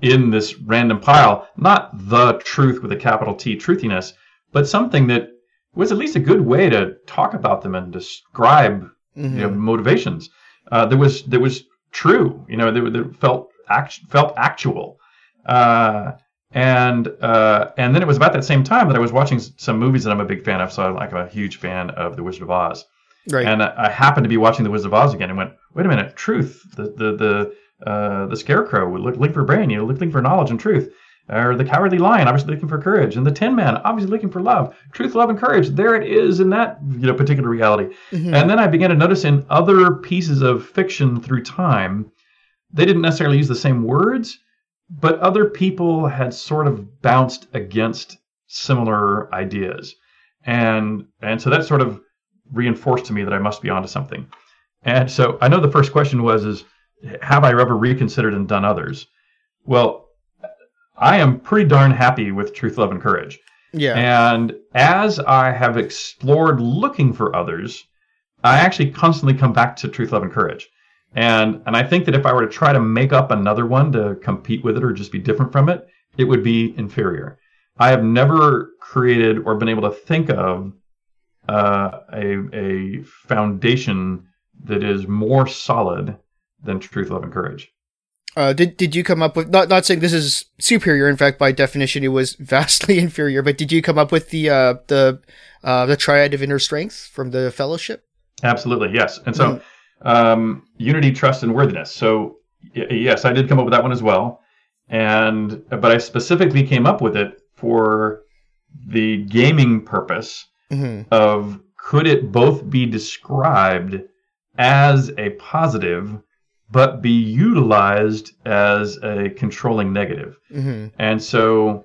in this random pile, not the truth with a capital T, truthiness, but something that was at least a good way to talk about them and describe mm-hmm. you know, motivations. Uh, that was that was true, you know, that, that felt act, felt actual. Uh, and uh, and then it was about that same time that I was watching some movies that I'm a big fan of. So I'm like a huge fan of The Wizard of Oz. Right. And I, I happened to be watching The Wizard of Oz again and went, wait a minute, truth. The the the uh, the scarecrow look looking for brain, you know, looking for knowledge and truth. Or the cowardly lion, obviously looking for courage, and the Tin Man, obviously looking for love, truth, love, and courage. There it is in that you know particular reality. Mm-hmm. And then I began to notice in other pieces of fiction through time, they didn't necessarily use the same words, but other people had sort of bounced against similar ideas, and and so that sort of reinforced to me that I must be onto something. And so I know the first question was is have I ever reconsidered and done others? Well, I am pretty darn happy with Truth, Love, and Courage. Yeah. And as I have explored looking for others, I actually constantly come back to Truth, Love, and Courage. And and I think that if I were to try to make up another one to compete with it or just be different from it, it would be inferior. I have never created or been able to think of uh, a a foundation that is more solid than Truth, Love, and Courage. Uh, did did you come up with not not saying this is superior? In fact, by definition, it was vastly inferior. But did you come up with the uh, the uh, the triad of inner strength from the Fellowship? Absolutely, yes. And so, mm-hmm. Um, unity, trust, and worthiness. So, y- yes, I did come up with that one as well. And but I specifically came up with it for the gaming purpose mm-hmm. of could it both be described as a positive but be utilized as a controlling negative. Mm-hmm. And so,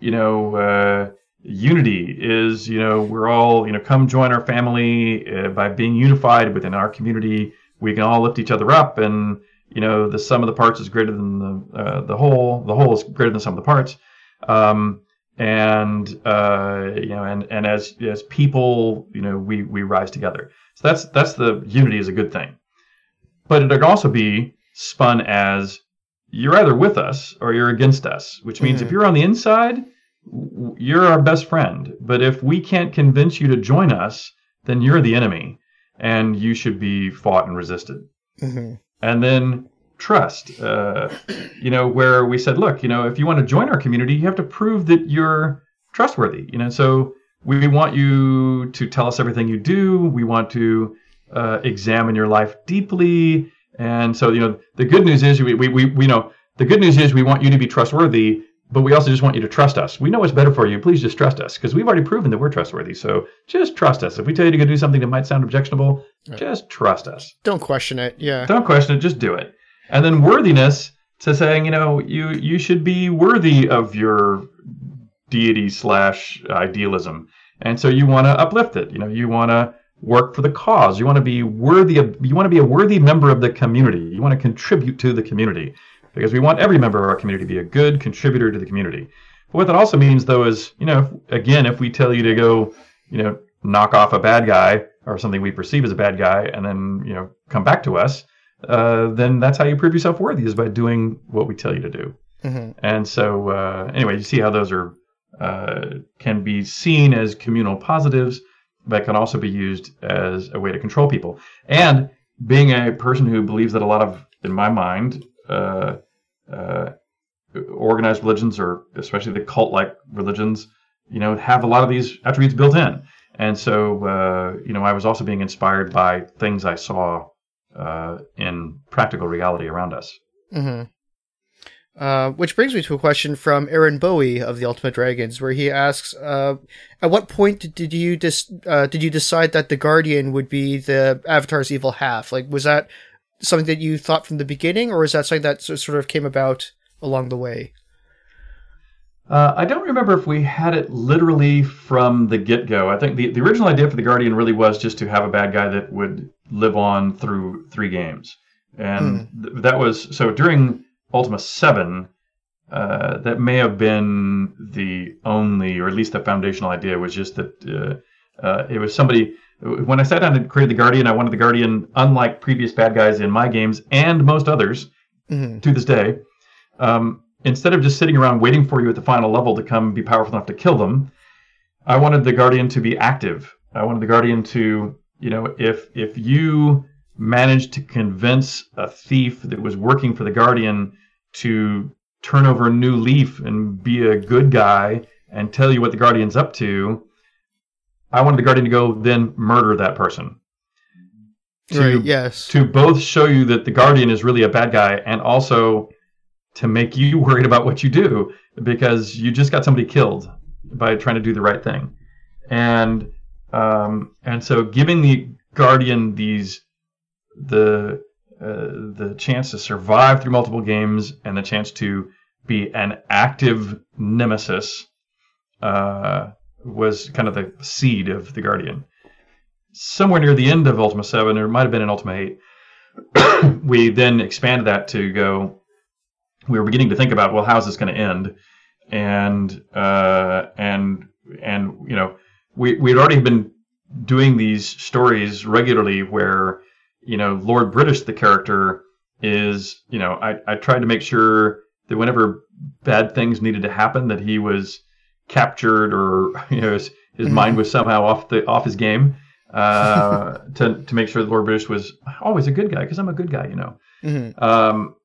you know, uh, unity is, you know, we're all, you know, come join our family uh, by being unified within our community. We can all lift each other up, and you know, the sum of the parts is greater than the uh, the whole. The whole is greater than the sum of the parts. Um, and uh, you know, and and as as people, you know, we we rise together. So that's that's the unity is a good thing. But it could also be spun as you're either with us or you're against us, which means mm-hmm. if you're on the inside, you're our best friend. But if we can't convince you to join us, then you're the enemy and you should be fought and resisted. Mm-hmm. And then trust, uh, you know, where we said, look, you know, if you want to join our community, you have to prove that you're trustworthy, you know, so we want you to tell us everything you do. We want to uh, examine your life deeply. And so, you know, the good news is we, we, we, we know the good news is we want you to be trustworthy, but we also just want you to trust us. We know what's better for you. Please just trust us because we've already proven that we're trustworthy. So just trust us. If we tell you to go do something that might sound objectionable, right. just trust us. Don't question it. Yeah. Don't question it. Just do it. And then worthiness to saying, you know, you you should be worthy of your deity slash idealism, and so you want to uplift it. You know, you want to work for the cause. You want to be worthy of, you want to be a worthy member of the community. You want to contribute to the community because we want every member of our community to be a good contributor to the community. But what that also means though is, you know, if, again, if we tell you to go, you know, knock off a bad guy or something we perceive as a bad guy and then, you know, come back to us, uh, then that's how you prove yourself worthy is by doing what we tell you to do. Mm-hmm. And so, uh, anyway, you see how those are, uh, can be seen as communal positives but can also be used as a way to control people. And being a person who believes that a lot of, in my mind, uh, uh, organized religions, or especially the cult-like religions, you know, have a lot of these attributes built in. And so, uh, you know, I was also being inspired by things I saw uh, in practical reality around us. Mm-hmm. Uh, which brings me to a question from Aaron Bowie of the Ultima Dragons, where he asks, uh, "At what point did you dis- uh, did you decide that the Guardian would be the Avatar's evil half? Like, was that something that you thought from the beginning, or is that something that sort of came about along the way?" Uh, I don't remember if we had it literally from the get go. I think the, the original idea for the Guardian really was just to have a bad guy that would live on through three games, and mm. th- that was so during Ultima 7, uh, that may have been the only, or at least the foundational idea was just that uh, uh, it was somebody. When I sat down and created the Guardian, I wanted the Guardian, unlike previous bad guys in my games and most others mm-hmm. to this day, um, instead of just sitting around waiting for you at the final level to come be powerful enough to kill them, I wanted the Guardian to be active. I wanted the Guardian to, you know, if if you managed to convince a thief that was working for the Guardian to turn over a new leaf and be a good guy and tell you what the Guardian's up to, I wanted the Guardian to go then murder that person. To, right, yes. To both show you that the Guardian is really a bad guy and also to make you worried about what you do because you just got somebody killed by trying to do the right thing. And um, and so giving the Guardian these the uh, the chance to survive through multiple games and the chance to be an active nemesis uh, was kind of the seed of the Guardian. Somewhere near the end of Ultima 7, or it might have been in Ultima 8, we then expanded that to go. We were beginning to think about, well, how's this going to end? And uh, and and you know, we we had already been doing these stories regularly where you know Lord British the character is you know I I tried to make sure that whenever bad things needed to happen that he was captured or you know his, his mm-hmm. mind was somehow off the off his game uh, to to make sure that Lord British was always a good guy because I'm a good guy, you know. Mm-hmm. Um,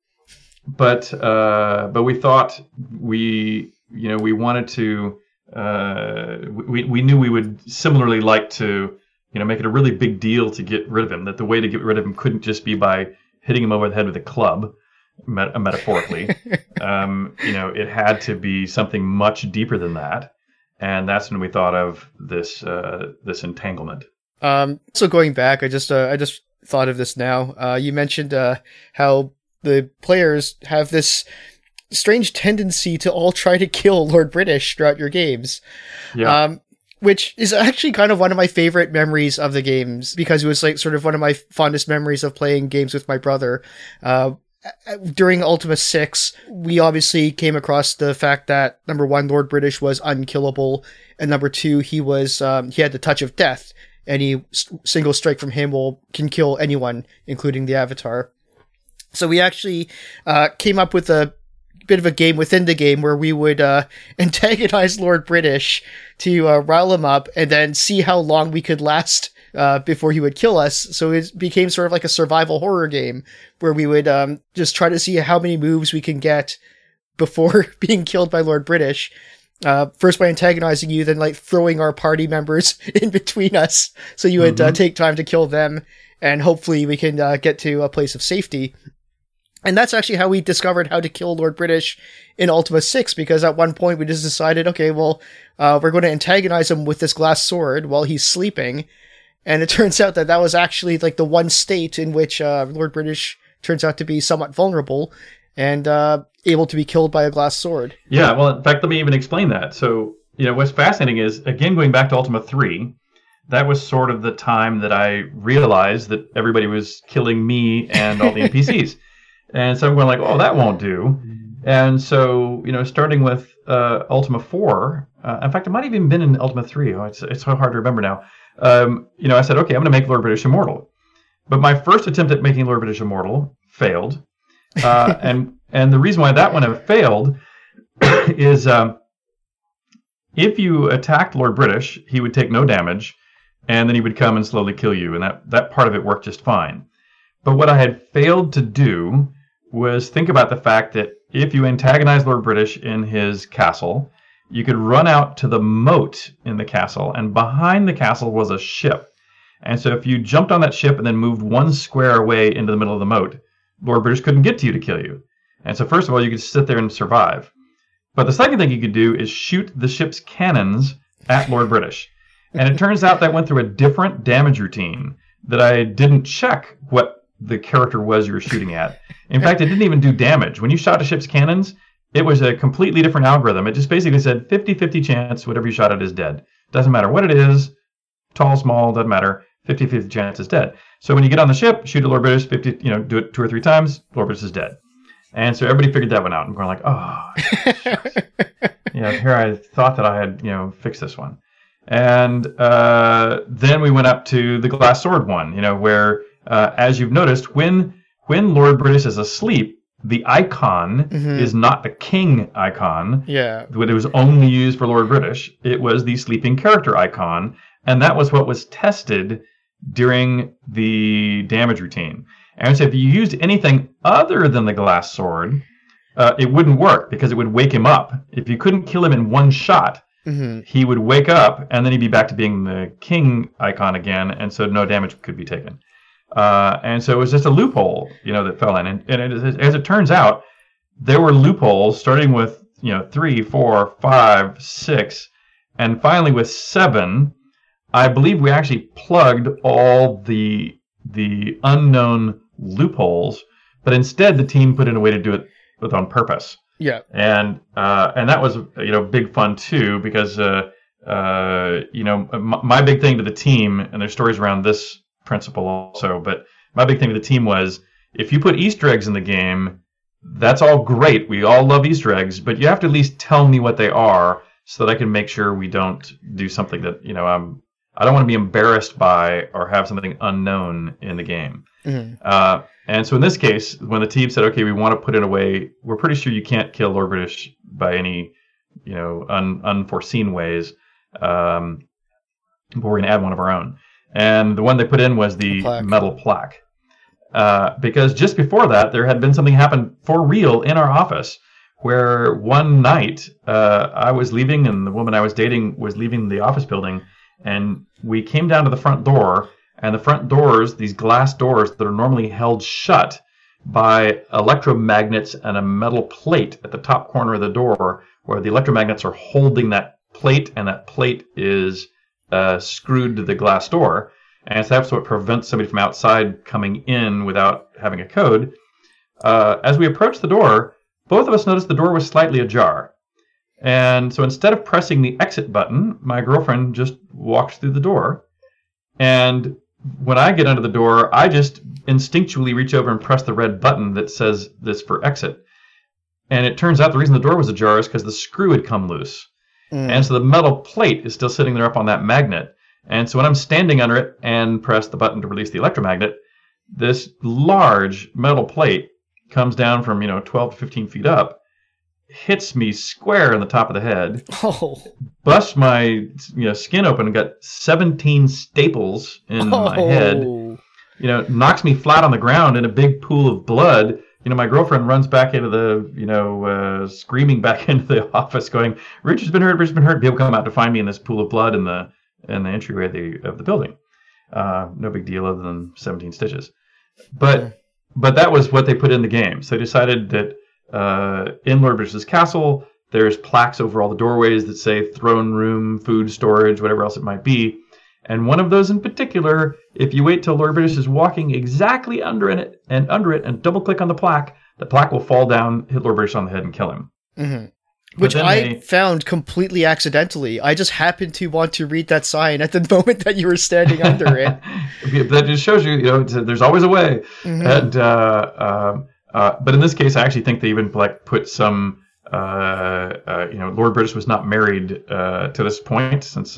but uh, but we thought we you know we wanted to uh, we we knew we would similarly like to you know make it a really big deal to get rid of him. That the way to get rid of him couldn't just be by hitting him over the head with a club, met- metaphorically. um, you know, it had to be something much deeper than that, and that's when we thought of this uh, this entanglement. Um, so going back, I just uh, I just thought of this now. Uh, you mentioned uh, how the players have this strange tendency to all try to kill Lord British throughout your games. Yeah. Um, which is actually kind of one of my favorite memories of the games because it was like sort of one of my fondest memories of playing games with my brother. Uh, during Ultima 6, we obviously came across the fact that number one, Lord British was unkillable, and number two, he was, um, he had the touch of death. Any single strike from him will, can kill anyone, including the Avatar. So we actually, uh, came up with a bit of a game within the game where we would uh, antagonize Lord British to uh, rile him up and then see how long we could last uh, before he would kill us. So it became sort of like a survival horror game where we would um, just try to see how many moves we can get before being killed by Lord British. Uh, first by antagonizing you, then like throwing our party members in between us, so you would uh, mm-hmm. take time to kill them, and hopefully we can uh, get to a place of safety. And that's actually how we discovered how to kill Lord British in Ultima 6, because at one point we just decided, okay, well, uh, we're going to antagonize him with this glass sword while he's sleeping. And it turns out that that was actually like the one state in which uh, Lord British turns out to be somewhat vulnerable and uh, able to be killed by a glass sword. Yeah, well, in fact, let me even explain that. So, you know, what's fascinating is, again, going back to Ultima 3, that was sort of the time that I realized that everybody was killing me and all the NPCs. And so I'm going like, oh, that won't do. And so, you know, starting with uh, Ultima 4, uh, in fact, it might have even been in Ultima 3. Oh, it's, it's so hard to remember now. Um, you know, I said, okay, I'm going to make Lord British immortal. But my first attempt at making Lord British immortal failed. Uh, and and the reason why that one have failed is um, if you attacked Lord British, he would take no damage, and then he would come and slowly kill you, and that, that part of it worked just fine. But what I had failed to do was think about the fact that if you antagonize Lord British in his castle, you could run out to the moat in the castle, and behind the castle was a ship. And so if you jumped on that ship and then moved one square away into the middle of the moat, Lord British couldn't get to you to kill you. And so first of all, you could sit there and survive. But the second thing you could do is shoot the ship's cannons at Lord British. And it turns out that went through a different damage routine that I didn't check what the character was you were shooting at. In fact, it didn't even do damage. When you shot a ship's cannons, it was a completely different algorithm. It just basically said 50 50 chance whatever you shot at is dead. Doesn't matter what it is, tall, small, doesn't matter. 50 50 chance is dead. So when you get on the ship, shoot at Lord British, 50, you know, do it two or three times, Lord British is dead. And so everybody figured that one out. I'm going like, oh, you know, here I thought that I had, you know, fixed this one. And uh, then we went up to the glass sword one, you know, where uh, as you've noticed, when when Lord British is asleep, the icon mm-hmm. is not the king icon. Yeah. When it was only used for Lord British. It was the sleeping character icon, and that was what was tested during the damage routine. And so if you used anything other than the glass sword, uh, it wouldn't work because it would wake him up. If you couldn't kill him in one shot, mm-hmm. he would wake up and then he'd be back to being the king icon again, and so no damage could be taken. Uh, and so it was just a loophole, you know, that fell in. And, and it, as it turns out, there were loopholes starting with, you know, three, four, five, six, and finally with seven. I believe we actually plugged all the the unknown loopholes, but instead the team put in a way to do it with on purpose. Yeah. And uh, and that was you know big fun too because uh, uh, you know my, my big thing to the team and there's stories around this principle also. But my big thing with the team was if you put Easter eggs in the game, that's all great. We all love Easter eggs, but you have to at least tell me what they are so that I can make sure we don't do something that you know I'm I don't want to be embarrassed by or have something unknown in the game. Mhm. Uh, and so in this case, when the team said, "Okay, we want to put in a way, we're pretty sure you can't kill Lord British by any, you know, un- unforeseen ways, um, but we're going to add one of our own." And the one they put in was the plaque. metal plaque, uh, because just before that, there had been something happen for real in our office, where one night uh, I was leaving, and the woman I was dating was leaving the office building, and we came down to the front door and the front doors, these glass doors that are normally held shut by electromagnets and a metal plate at the top corner of the door, where the electromagnets are holding that plate, and that plate is uh, screwed to the glass door. And so that's what prevents somebody from outside coming in without having a code. Uh, as we approached the door, both of us noticed the door was slightly ajar. And so instead of pressing the exit button, my girlfriend just walked through the door. And when I get under the door, I just instinctually reach over and press the red button that says this for exit. And it turns out the reason the door was ajar is because the screw had come loose. Mm. And so the metal plate is still sitting there up on that magnet. And so when I'm standing under it and press the button to release the electromagnet, this large metal plate comes down from, you know, 12 to 15 feet up, hits me square in the top of the head, Oh, busts my you know skin open and got 17 staples in my head Oh. you know knocks me flat on the ground in a big pool of blood you know my girlfriend runs back into the you know uh, screaming back into the office going richard's been hurt richard's been hurt. People come out to find me in this pool of blood in the in the entryway of the, of the building. Uh, no big deal other than 17 stitches. But but that was what they put in the game. So they decided that uh, in lord British's castle there's plaques over all the doorways that say throne room, food storage, whatever else it might be. And one of those in particular, if you wait till Lord British is walking exactly under it and under it and double click on the plaque, the plaque will fall down, hit Lord British on the head and kill him. Mhm. Which I they- found completely accidentally. I just happened to want to read that sign at the moment that you were standing under it. that just shows you, you know, there's always a way. Mhm. And uh, um, uh, but in this case, I actually think they even like put some. Uh, uh, you know, Lord British was not married uh, to this point since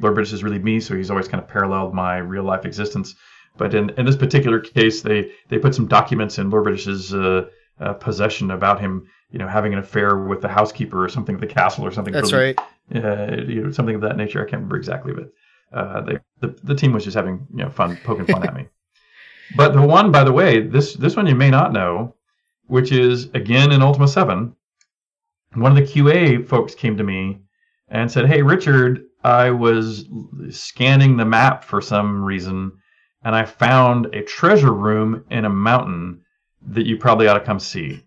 Lord British is really me, so he's always kind of paralleled my real life existence. But in, in this particular case, they they put some documents in Lord British's uh, uh, possession about him, you know, having an affair with the housekeeper or something at the castle or something. That's really, right. uh, you know, something of that nature. I can't remember exactly, but uh, they, the the team was just having you know fun poking fun at me. But the one, by the way, this this one you may not know, which is again in Ultima Seven. One of the QA folks came to me and said, "Hey, Richard, I was scanning the map for some reason, and I found a treasure room in a mountain that you probably ought to come see."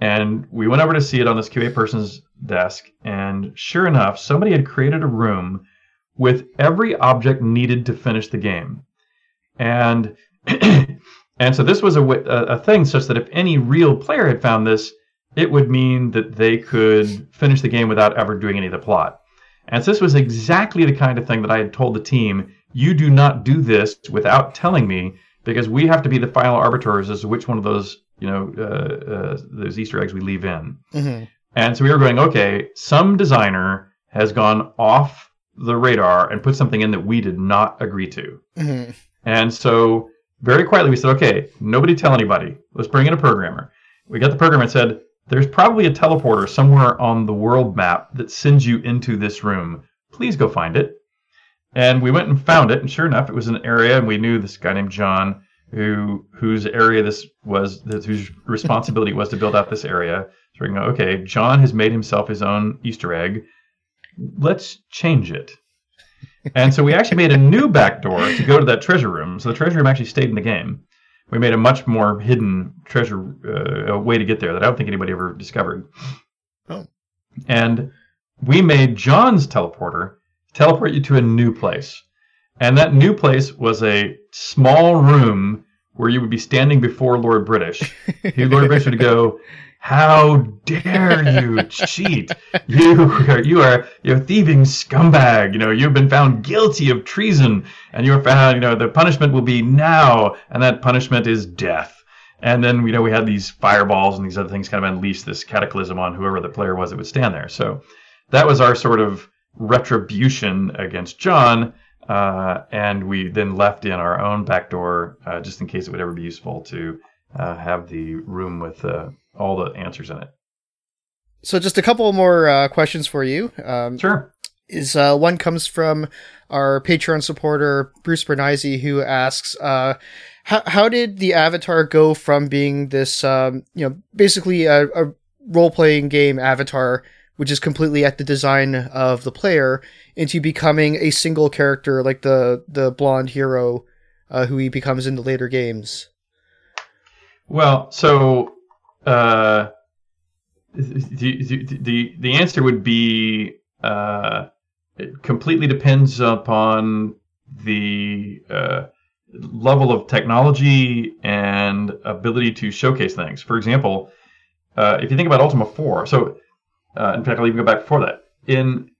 And we went over to see it on this QA person's desk, and sure enough, somebody had created a room with every object needed to finish the game. And and so this was a, a, a thing such that if any real player had found this, it would mean that they could finish the game without ever doing any of the plot. And so this was exactly the kind of thing that I had told the team, you do not do this without telling me, because we have to be the final arbiters as to which one of those, you know, uh, uh, those Easter eggs we leave in. Mhm. And so we were going, okay, some designer has gone off the radar and put something in that we did not agree to. Mhm. And so very quietly we said, okay, nobody tell anybody. Let's bring in a programmer. We got the programmer and said, there's probably a teleporter somewhere on the world map that sends you into this room. Please go find it. And we went and found it, and sure enough, it was an area, and we knew this guy named John, who whose area this was, whose responsibility was to build out this area. So we go, okay, John has made himself his own Easter egg. Let's change it. And so we actually made a new back door to go to that treasure room. So the treasure room actually stayed in the game. We made a much more hidden treasure uh, way to get there that I don't think anybody ever discovered. Oh. And we made John's teleporter teleport you to a new place. And that new place was a small room where you would be standing before Lord British. He, Lord British would go, "How dare you cheat? You are you are you're a thieving scumbag. You know you've been found guilty of treason, and you're found. You know the punishment will be now, and that punishment is death." And then you know we had these fireballs and these other things kind of unleash this cataclysm on whoever the player was that would stand there. So that was our sort of retribution against John. uh, and we then left in our own back door uh, just in case it would ever be useful to uh, have the room with uh, all the answers in it. So, just a couple more uh, questions for you. Um, Sure. is uh, one comes from our Patreon supporter Bruce Bernizzi, who asks, uh, "How how did the Avatar go from being this, um, you know, basically a, a role playing game avatar, which is completely at the design of the player, into becoming a single character like the the blonde hero, uh, who he becomes in the later games?" Well, so uh, the, the the the answer would be uh, it completely depends upon the uh, level of technology and ability to showcase things. For example, uh, if you think about Ultima 4, so uh, in fact, I'll even go back before that. In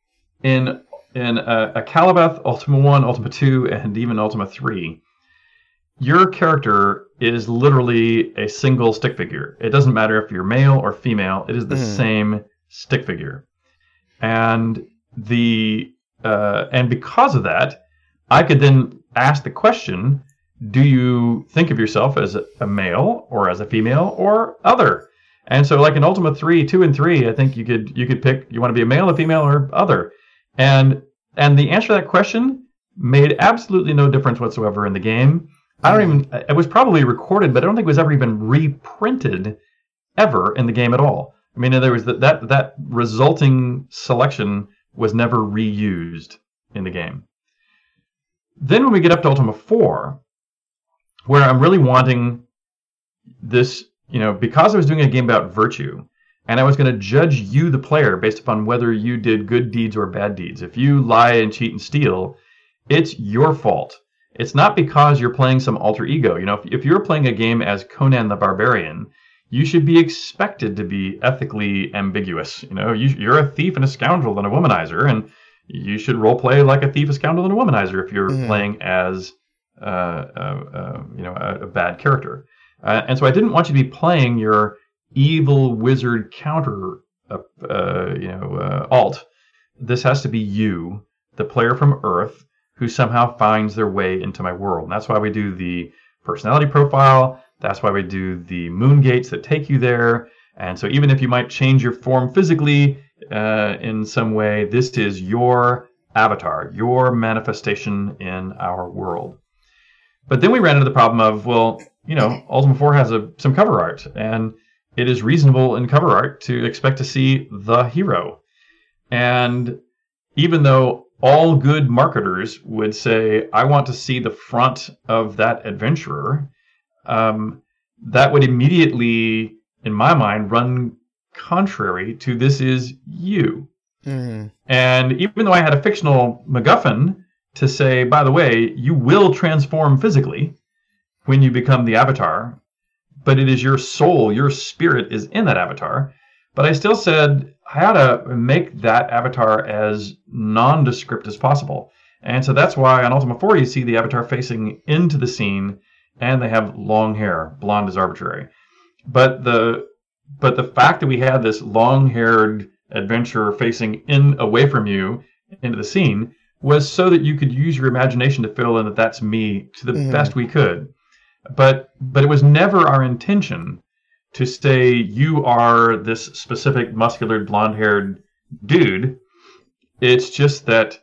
in in uh, a Akalabeth, Ultima 1, Ultima 2, and even Ultima 3, your character is literally a single stick figure. It doesn't matter if you're male or female, it is the Mhm. same stick figure. And the uh, and because of that, I could then ask the question, do you think of yourself as a male or as a female or other? And so like in Ultima 3, 2 and 3, I think you could you could pick you want to be a male, a female or other. And and the answer to that question made absolutely no difference whatsoever in the game. I don't even it was probably recorded, but I don't think it was ever even reprinted ever in the game at all. I mean, there was that that, that resulting selection was never reused in the game. Then when we get up to Ultima 4, where I'm really wanting this, you know, because I was doing a game about virtue, and I was going to judge you, the player, based upon whether you did good deeds or bad deeds. If you lie and cheat and steal, it's your fault. It's not because you're playing some alter ego. You know, if, if you're playing a game as Conan the Barbarian, you should be expected to be ethically ambiguous. You know, you, you're a thief and a scoundrel and a womanizer, and you should role play like a thief, a scoundrel, and a womanizer if you're Mhm. playing as, uh, uh, uh, you know, a, a bad character. Uh, and so I didn't want you to be playing your evil wizard counter, uh, uh, you know, uh, alt. This has to be you, the player from Earth, who somehow finds their way into my world. And that's why we do the personality profile. That's why we do the moon gates that take you there. And so even if you might change your form physically uh, in some way, this is your avatar, your manifestation in our world. But then we ran into the problem of, well, you know, Ultima 4 has a, some cover art, and it is reasonable in cover art to expect to see the hero. And even though all good marketers would say, I want to see the front of that adventurer, um, that would immediately, in my mind, run contrary to this is you. Mhm. And even though I had a fictional MacGuffin to say, by the way, you will transform physically when you become the avatar, but it is your soul, your spirit is in that avatar. But I still said I ought to make that avatar as nondescript as possible. And so that's why on Ultima 4 you see the avatar facing into the scene and they have long hair. Blonde is arbitrary. But the but the fact that we had this long-haired adventurer facing in away from you into the scene was so that you could use your imagination to fill in that that's me to the Mhm. best we could. But but it was never our intention to say you are this specific muscular blonde-haired dude. It's just that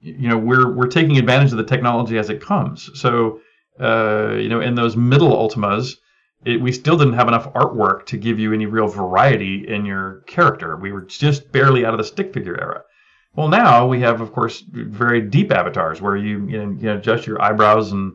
you know we're we're taking advantage of the technology as it comes. So uh, you know in those middle Ultimas, it, we still didn't have enough artwork to give you any real variety in your character. We were just barely out of the stick figure era. Well, now we have, of course, very deep avatars where you you know, you know adjust your eyebrows and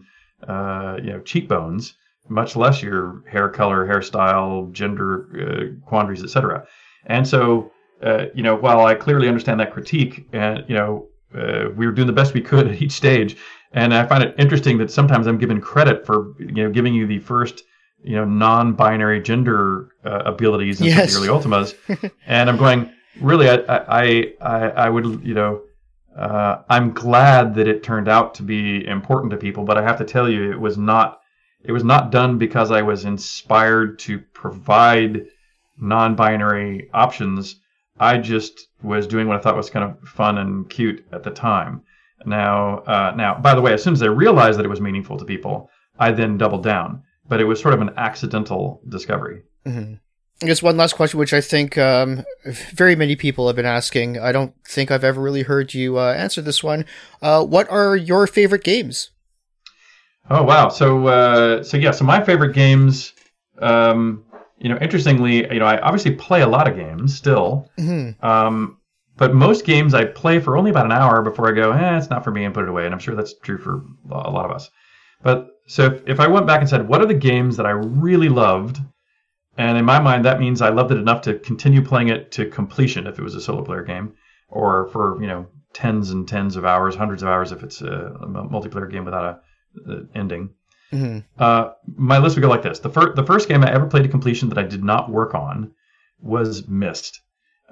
uh, you know cheekbones, much less your hair color, hairstyle, gender uh, quandaries, etc. And so, uh, you know, while I clearly understand that critique, and you know, uh, we were doing the best we could at each stage, and I find it interesting that sometimes I'm given credit for you know giving you the first you know non-binary gender uh, abilities in Yes. the early Ultimas, and I'm going really, I I I, I would you know. Uh, I'm glad that it turned out to be important to people, but I have to tell you, it was not. It was not done because I was inspired to provide non-binary options. I just was doing what I thought was kind of fun and cute at the time, Now, uh, now, by the way, as soon as I realized that it was meaningful to people, I then doubled down. But it was sort of an accidental discovery. Mm-hmm. I guess one last question, which I think um, very many people have been asking. I don't think I've ever really heard you uh, answer this one. Uh, what are your favorite games? Oh wow! So uh, so yeah, so my favorite games. Um, you know, interestingly, you know, I obviously play a lot of games still. Mm-hmm. Um, but most games I play for only about an hour before I go, eh, it's not for me, and put it away. And I'm sure that's true for a lot of us. But so if, if I went back and said, what are the games that I really loved? And in my mind, that means I loved it enough to continue playing it to completion if it was a solo player game, or for you know tens and tens of hours, hundreds of hours if it's a, a multiplayer game without a, ending. Mm-hmm. Uh, my list would go like this: the first the first game I ever played to completion that I did not work on was Myst.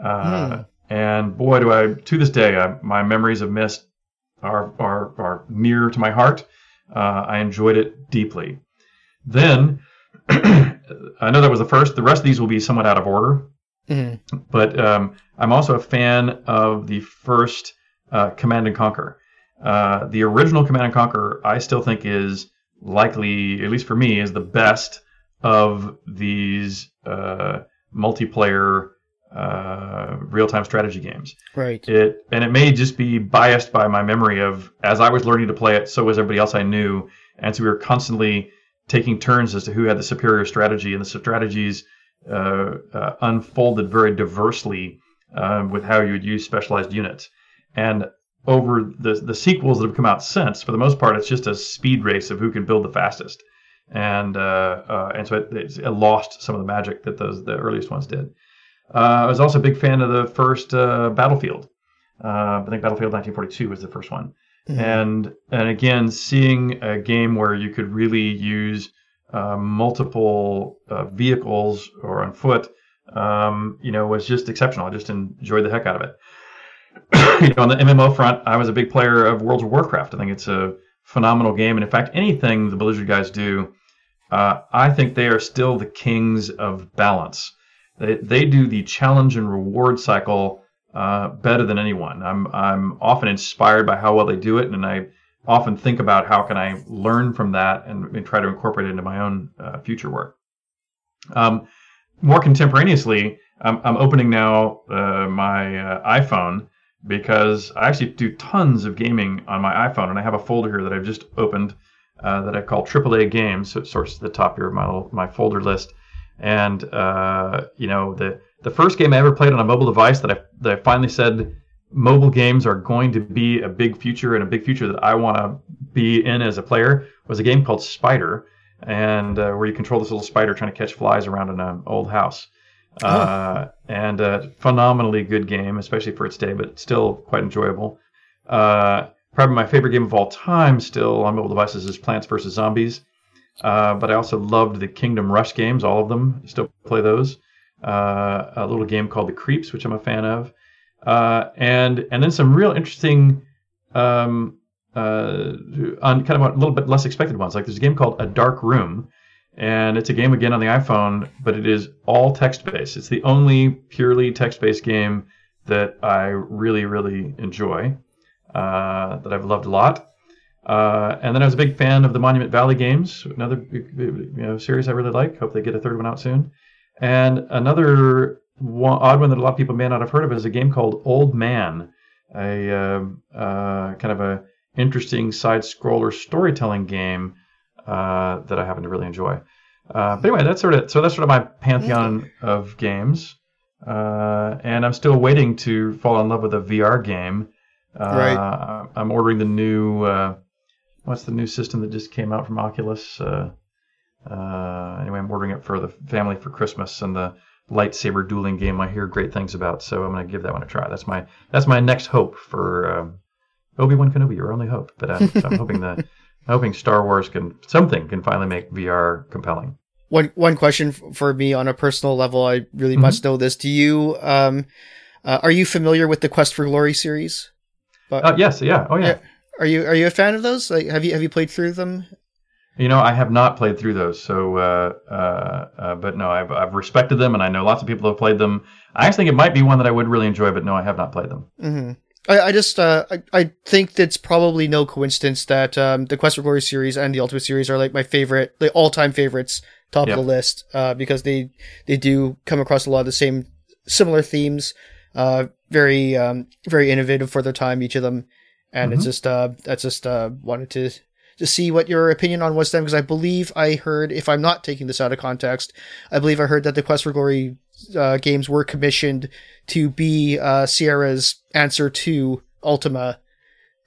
Uh, mm. And boy, do I to this day, I, my memories of Myst are are are near to my heart. Uh, I enjoyed it deeply. Then I know that was the first. The rest of these will be somewhat out of order. Mm-hmm. But um, I'm also a fan of the first uh, Command and Conquer. Uh, the original Command and Conquer, I still think is likely, at least for me, is the best of these uh, multiplayer uh, real-time strategy games. Right. It and it may just be biased by my memory of as I was learning to play it, so was everybody else I knew, and so we were constantly taking turns as to who had the superior strategy, and the strategies uh, uh, unfolded very diversely uh, with how you would use specialized units. And over the the sequels that have come out since, for the most part, it's just a speed race of who can build the fastest, and uh, uh, and so it, it, lost some of the magic that those the earliest ones did. Uh, I was also a big fan of the first Battlefield. I think Battlefield 1942 was the first one. Mm-hmm. And and again, seeing a game where you could really use uh, multiple uh, vehicles or on foot, um, you know, was just exceptional. I just enjoyed the heck out of it. you know, on the MMO front, I was a big player of World of Warcraft. I think it's a phenomenal game, and in fact, anything the Blizzard guys do, uh, I think they are still the kings of balance. They they do the challenge and reward cycle uh, better than anyone. I'm I'm often inspired by how well they do it, and I often think about how can I learn from that and, and try to incorporate it into my own uh, future work. Um, more contemporaneously, I'm, I'm opening now uh, my uh, iPhone because I actually do tons of gaming on my iPhone, and I have a folder here that I've just opened uh, that I call AAA games. So it sorts to the top here of my little, my folder list, and uh, you know the the first game I ever played on a mobile device that I that I finally said mobile games are going to be a big future and a big future that I want to be in as a player was a game called Spider, and uh, where you control this little spider trying to catch flies around in an old house. Oh. Uh, and a phenomenally good game, especially for its day, but still quite enjoyable. Uh, probably my favorite game of all time, still on mobile devices, is Plants vs Zombies. Uh, but I also loved the Kingdom Rush games, all of them. Still play those uh, a little game called The Creeps, which I'm a fan of, uh, and and then some real interesting, um, uh, on kind of a little bit less expected ones. Like there's a game called A Dark Room, and it's a game again on the iPhone, but it is all text based. It's the only purely text based game that I really really enjoy, uh, that I've loved a lot. Uh, and then I was a big fan of the Monument Valley games, another you know, series I really like. Hope they get a third one out soon. And another one, odd one that a lot of people may not have heard of is a game called Old Man, a uh, uh, kind of a interesting side scroller storytelling game uh, that I happen to really enjoy. Uh, but anyway, that's sort of so that's sort of my pantheon of games, uh, and I'm still waiting to fall in love with a VR game. Uh, right. I'm ordering the new what's the new system that just came out from Oculus? Uh, anyway, I'm ordering it for the family for Christmas and the lightsaber dueling game I hear great things about. So I'm going to give that one a try. That's my that's my next hope for um, Obi Wan Kenobi. Your only hope, but I'm, I'm hoping that hoping Star Wars can something can finally make VR compelling. One one question for me on a personal level, I really mm-hmm. must know this. Do you um, uh, are you familiar with the Quest for Glory series? But, uh, yes, yeah, oh yeah. Are you are you a fan of those? Like, have you have you played through them? You know, I have not played through those, so uh, uh, uh, but no, I've I've respected them, and I know lots of people have played them. I actually think it might be one that I would really enjoy, but no, I have not played them. Mm-hmm. I, I just uh, I, I think it's probably no coincidence that um, the Quest for Glory series and the Ultima series are like my favorite, the all time favorites, top Yep. of the list, uh, because they they do come across a lot of the same similar themes, uh, very um, very innovative for their time, each of them, and it's Mhm. just uh, that's just uh, wanted to to see what your opinion on was them because I believe I heard, if I'm not taking this out of context, I believe I heard that the Quest for Glory uh, games were commissioned to be uh, Sierra's answer to Ultima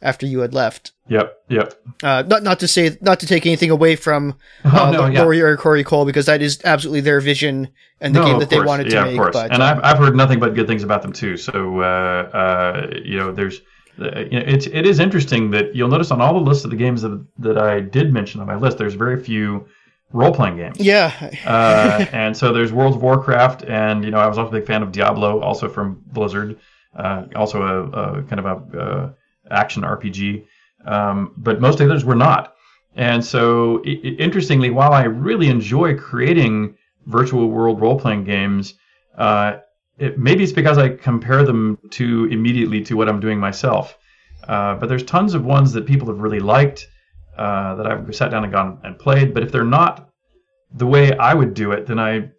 after you had left. Yep, yep. Uh, not not to say not to take anything away from Oh, uh, no, yeah. Lori or Corey Cole because that is absolutely their vision and the No, game that they wanted to yeah, make. Of course. But and um, I've, I've heard nothing but good things about them too. So uh, uh, you know, there's uh, you know, it's it is interesting that you'll notice on all the lists of the games that that I did mention on my list, there's very few role playing games. yeah, uh, and so there's World of Warcraft, and you know I was also a big fan of Diablo, also from Blizzard, uh, also a, a kind of a uh, action RPG, um, but most others were not. And so, i i- interestingly, while I really enjoy creating virtual world role playing games, uh, it, maybe it's because I compare them to immediately to what I'm doing myself. Uh, but there's tons of ones that people have really liked uh, that I've sat down and gone and played. But if they're not the way I would do it, then I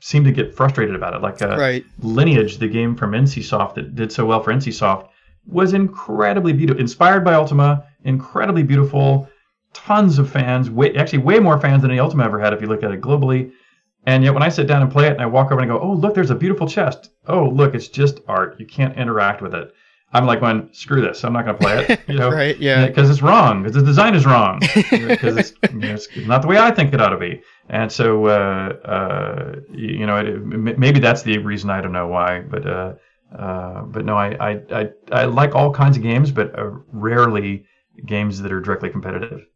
seem to get frustrated about it. Like uh, right. Lineage, the game from NCSoft that did so well for NCSoft, was incredibly beautiful, inspired by Ultima, incredibly beautiful, tons of fans, way, actually way more fans than any Ultima ever had if you look at it globally. And yet when I sit down and play it and I walk over and I go, oh, look, there's a beautiful chest. Oh, look, it's just art. You can't interact with it. I'm like, going, screw this. I'm not going to play it. You know, Right, yeah. Because it's wrong. Because the design is wrong. Because it's, you know, it's not the way I think it ought to be. And so, uh, uh, you, know, it, maybe that's the reason. I don't know why, but uh, uh, but no, I, I I I like all kinds of games, but uh, rarely games that are directly competitive.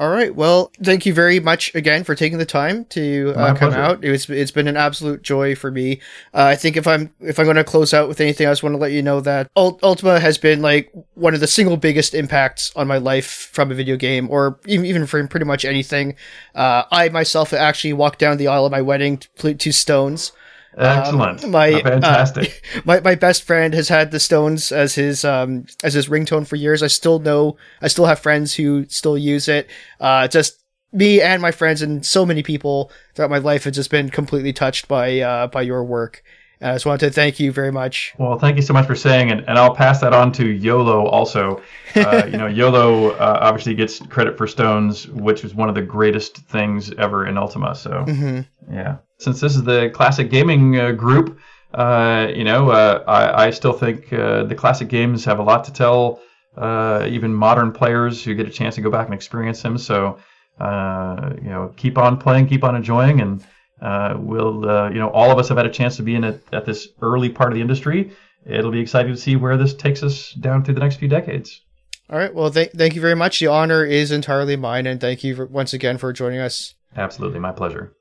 All right. Well, thank you very much again for taking the time to uh, come out. It was it's been an absolute joy for me. Uh, I think if I'm if I'm going to close out with anything, I just want to let you know that Ult- Ultima has been like one of the single biggest impacts on my life from a video game, or even even from pretty much anything. Uh, I myself actually walked down the aisle of my wedding to, to Stones. Excellent, my, Oh, uh, fantastic. my my best friend has had the Stones as his um as his ringtone for years. I still know I still have friends who still use it. Uh, just me and my friends and so many people throughout my life have just been completely touched by uh by your work. And I just wanted to thank you very much. Well, thank you so much for saying it, and I'll pass that on to Iolo also. Uh, you know, Iolo uh, obviously gets credit for Stones, which was one of the greatest things ever in Ultima. So, hmm yeah. Since this is the classic gaming uh, group, uh, you know, uh, I, I still think uh, the classic games have a lot to tell uh, even modern players who get a chance to go back and experience them. So, uh, you know, keep on playing, keep on enjoying, and uh, we'll, uh, you know, all of us have had a chance to be in it at this early part of the industry. It'll be exciting to see where this takes us down through the next few decades. All right. Well, thank thank you very much. The honor is entirely mine, and thank you for, once again for joining us. Absolutely, my pleasure.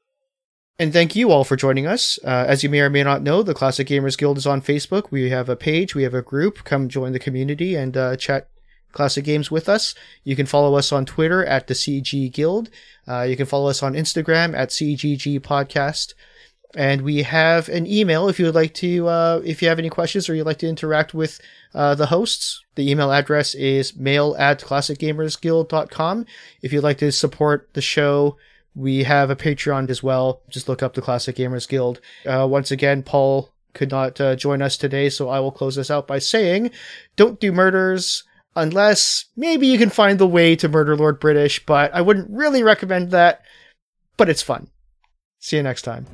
And thank you all for joining us. Uh, as you may or may not know, the Classic Gamers Guild is on Facebook. We have a page, we have a group. Come join the community and uh, chat classic games with us. You can follow us on Twitter at the CG Guild. Uh, you can follow us on Instagram at CGG Podcast. And we have an email if you would like to, uh, if you have any questions or you'd like to interact with uh, the hosts. The email address is mail at classicgamersguild.com. If you'd like to support the show, we have a Patreon as well. Just look up the Classic Gamers Guild. Uh, once again, Paul could not uh, join us today, so I will close this out by saying, don't do murders unless maybe you can find the way to murder Lord British, but I wouldn't really recommend that, but it's fun. See you next time.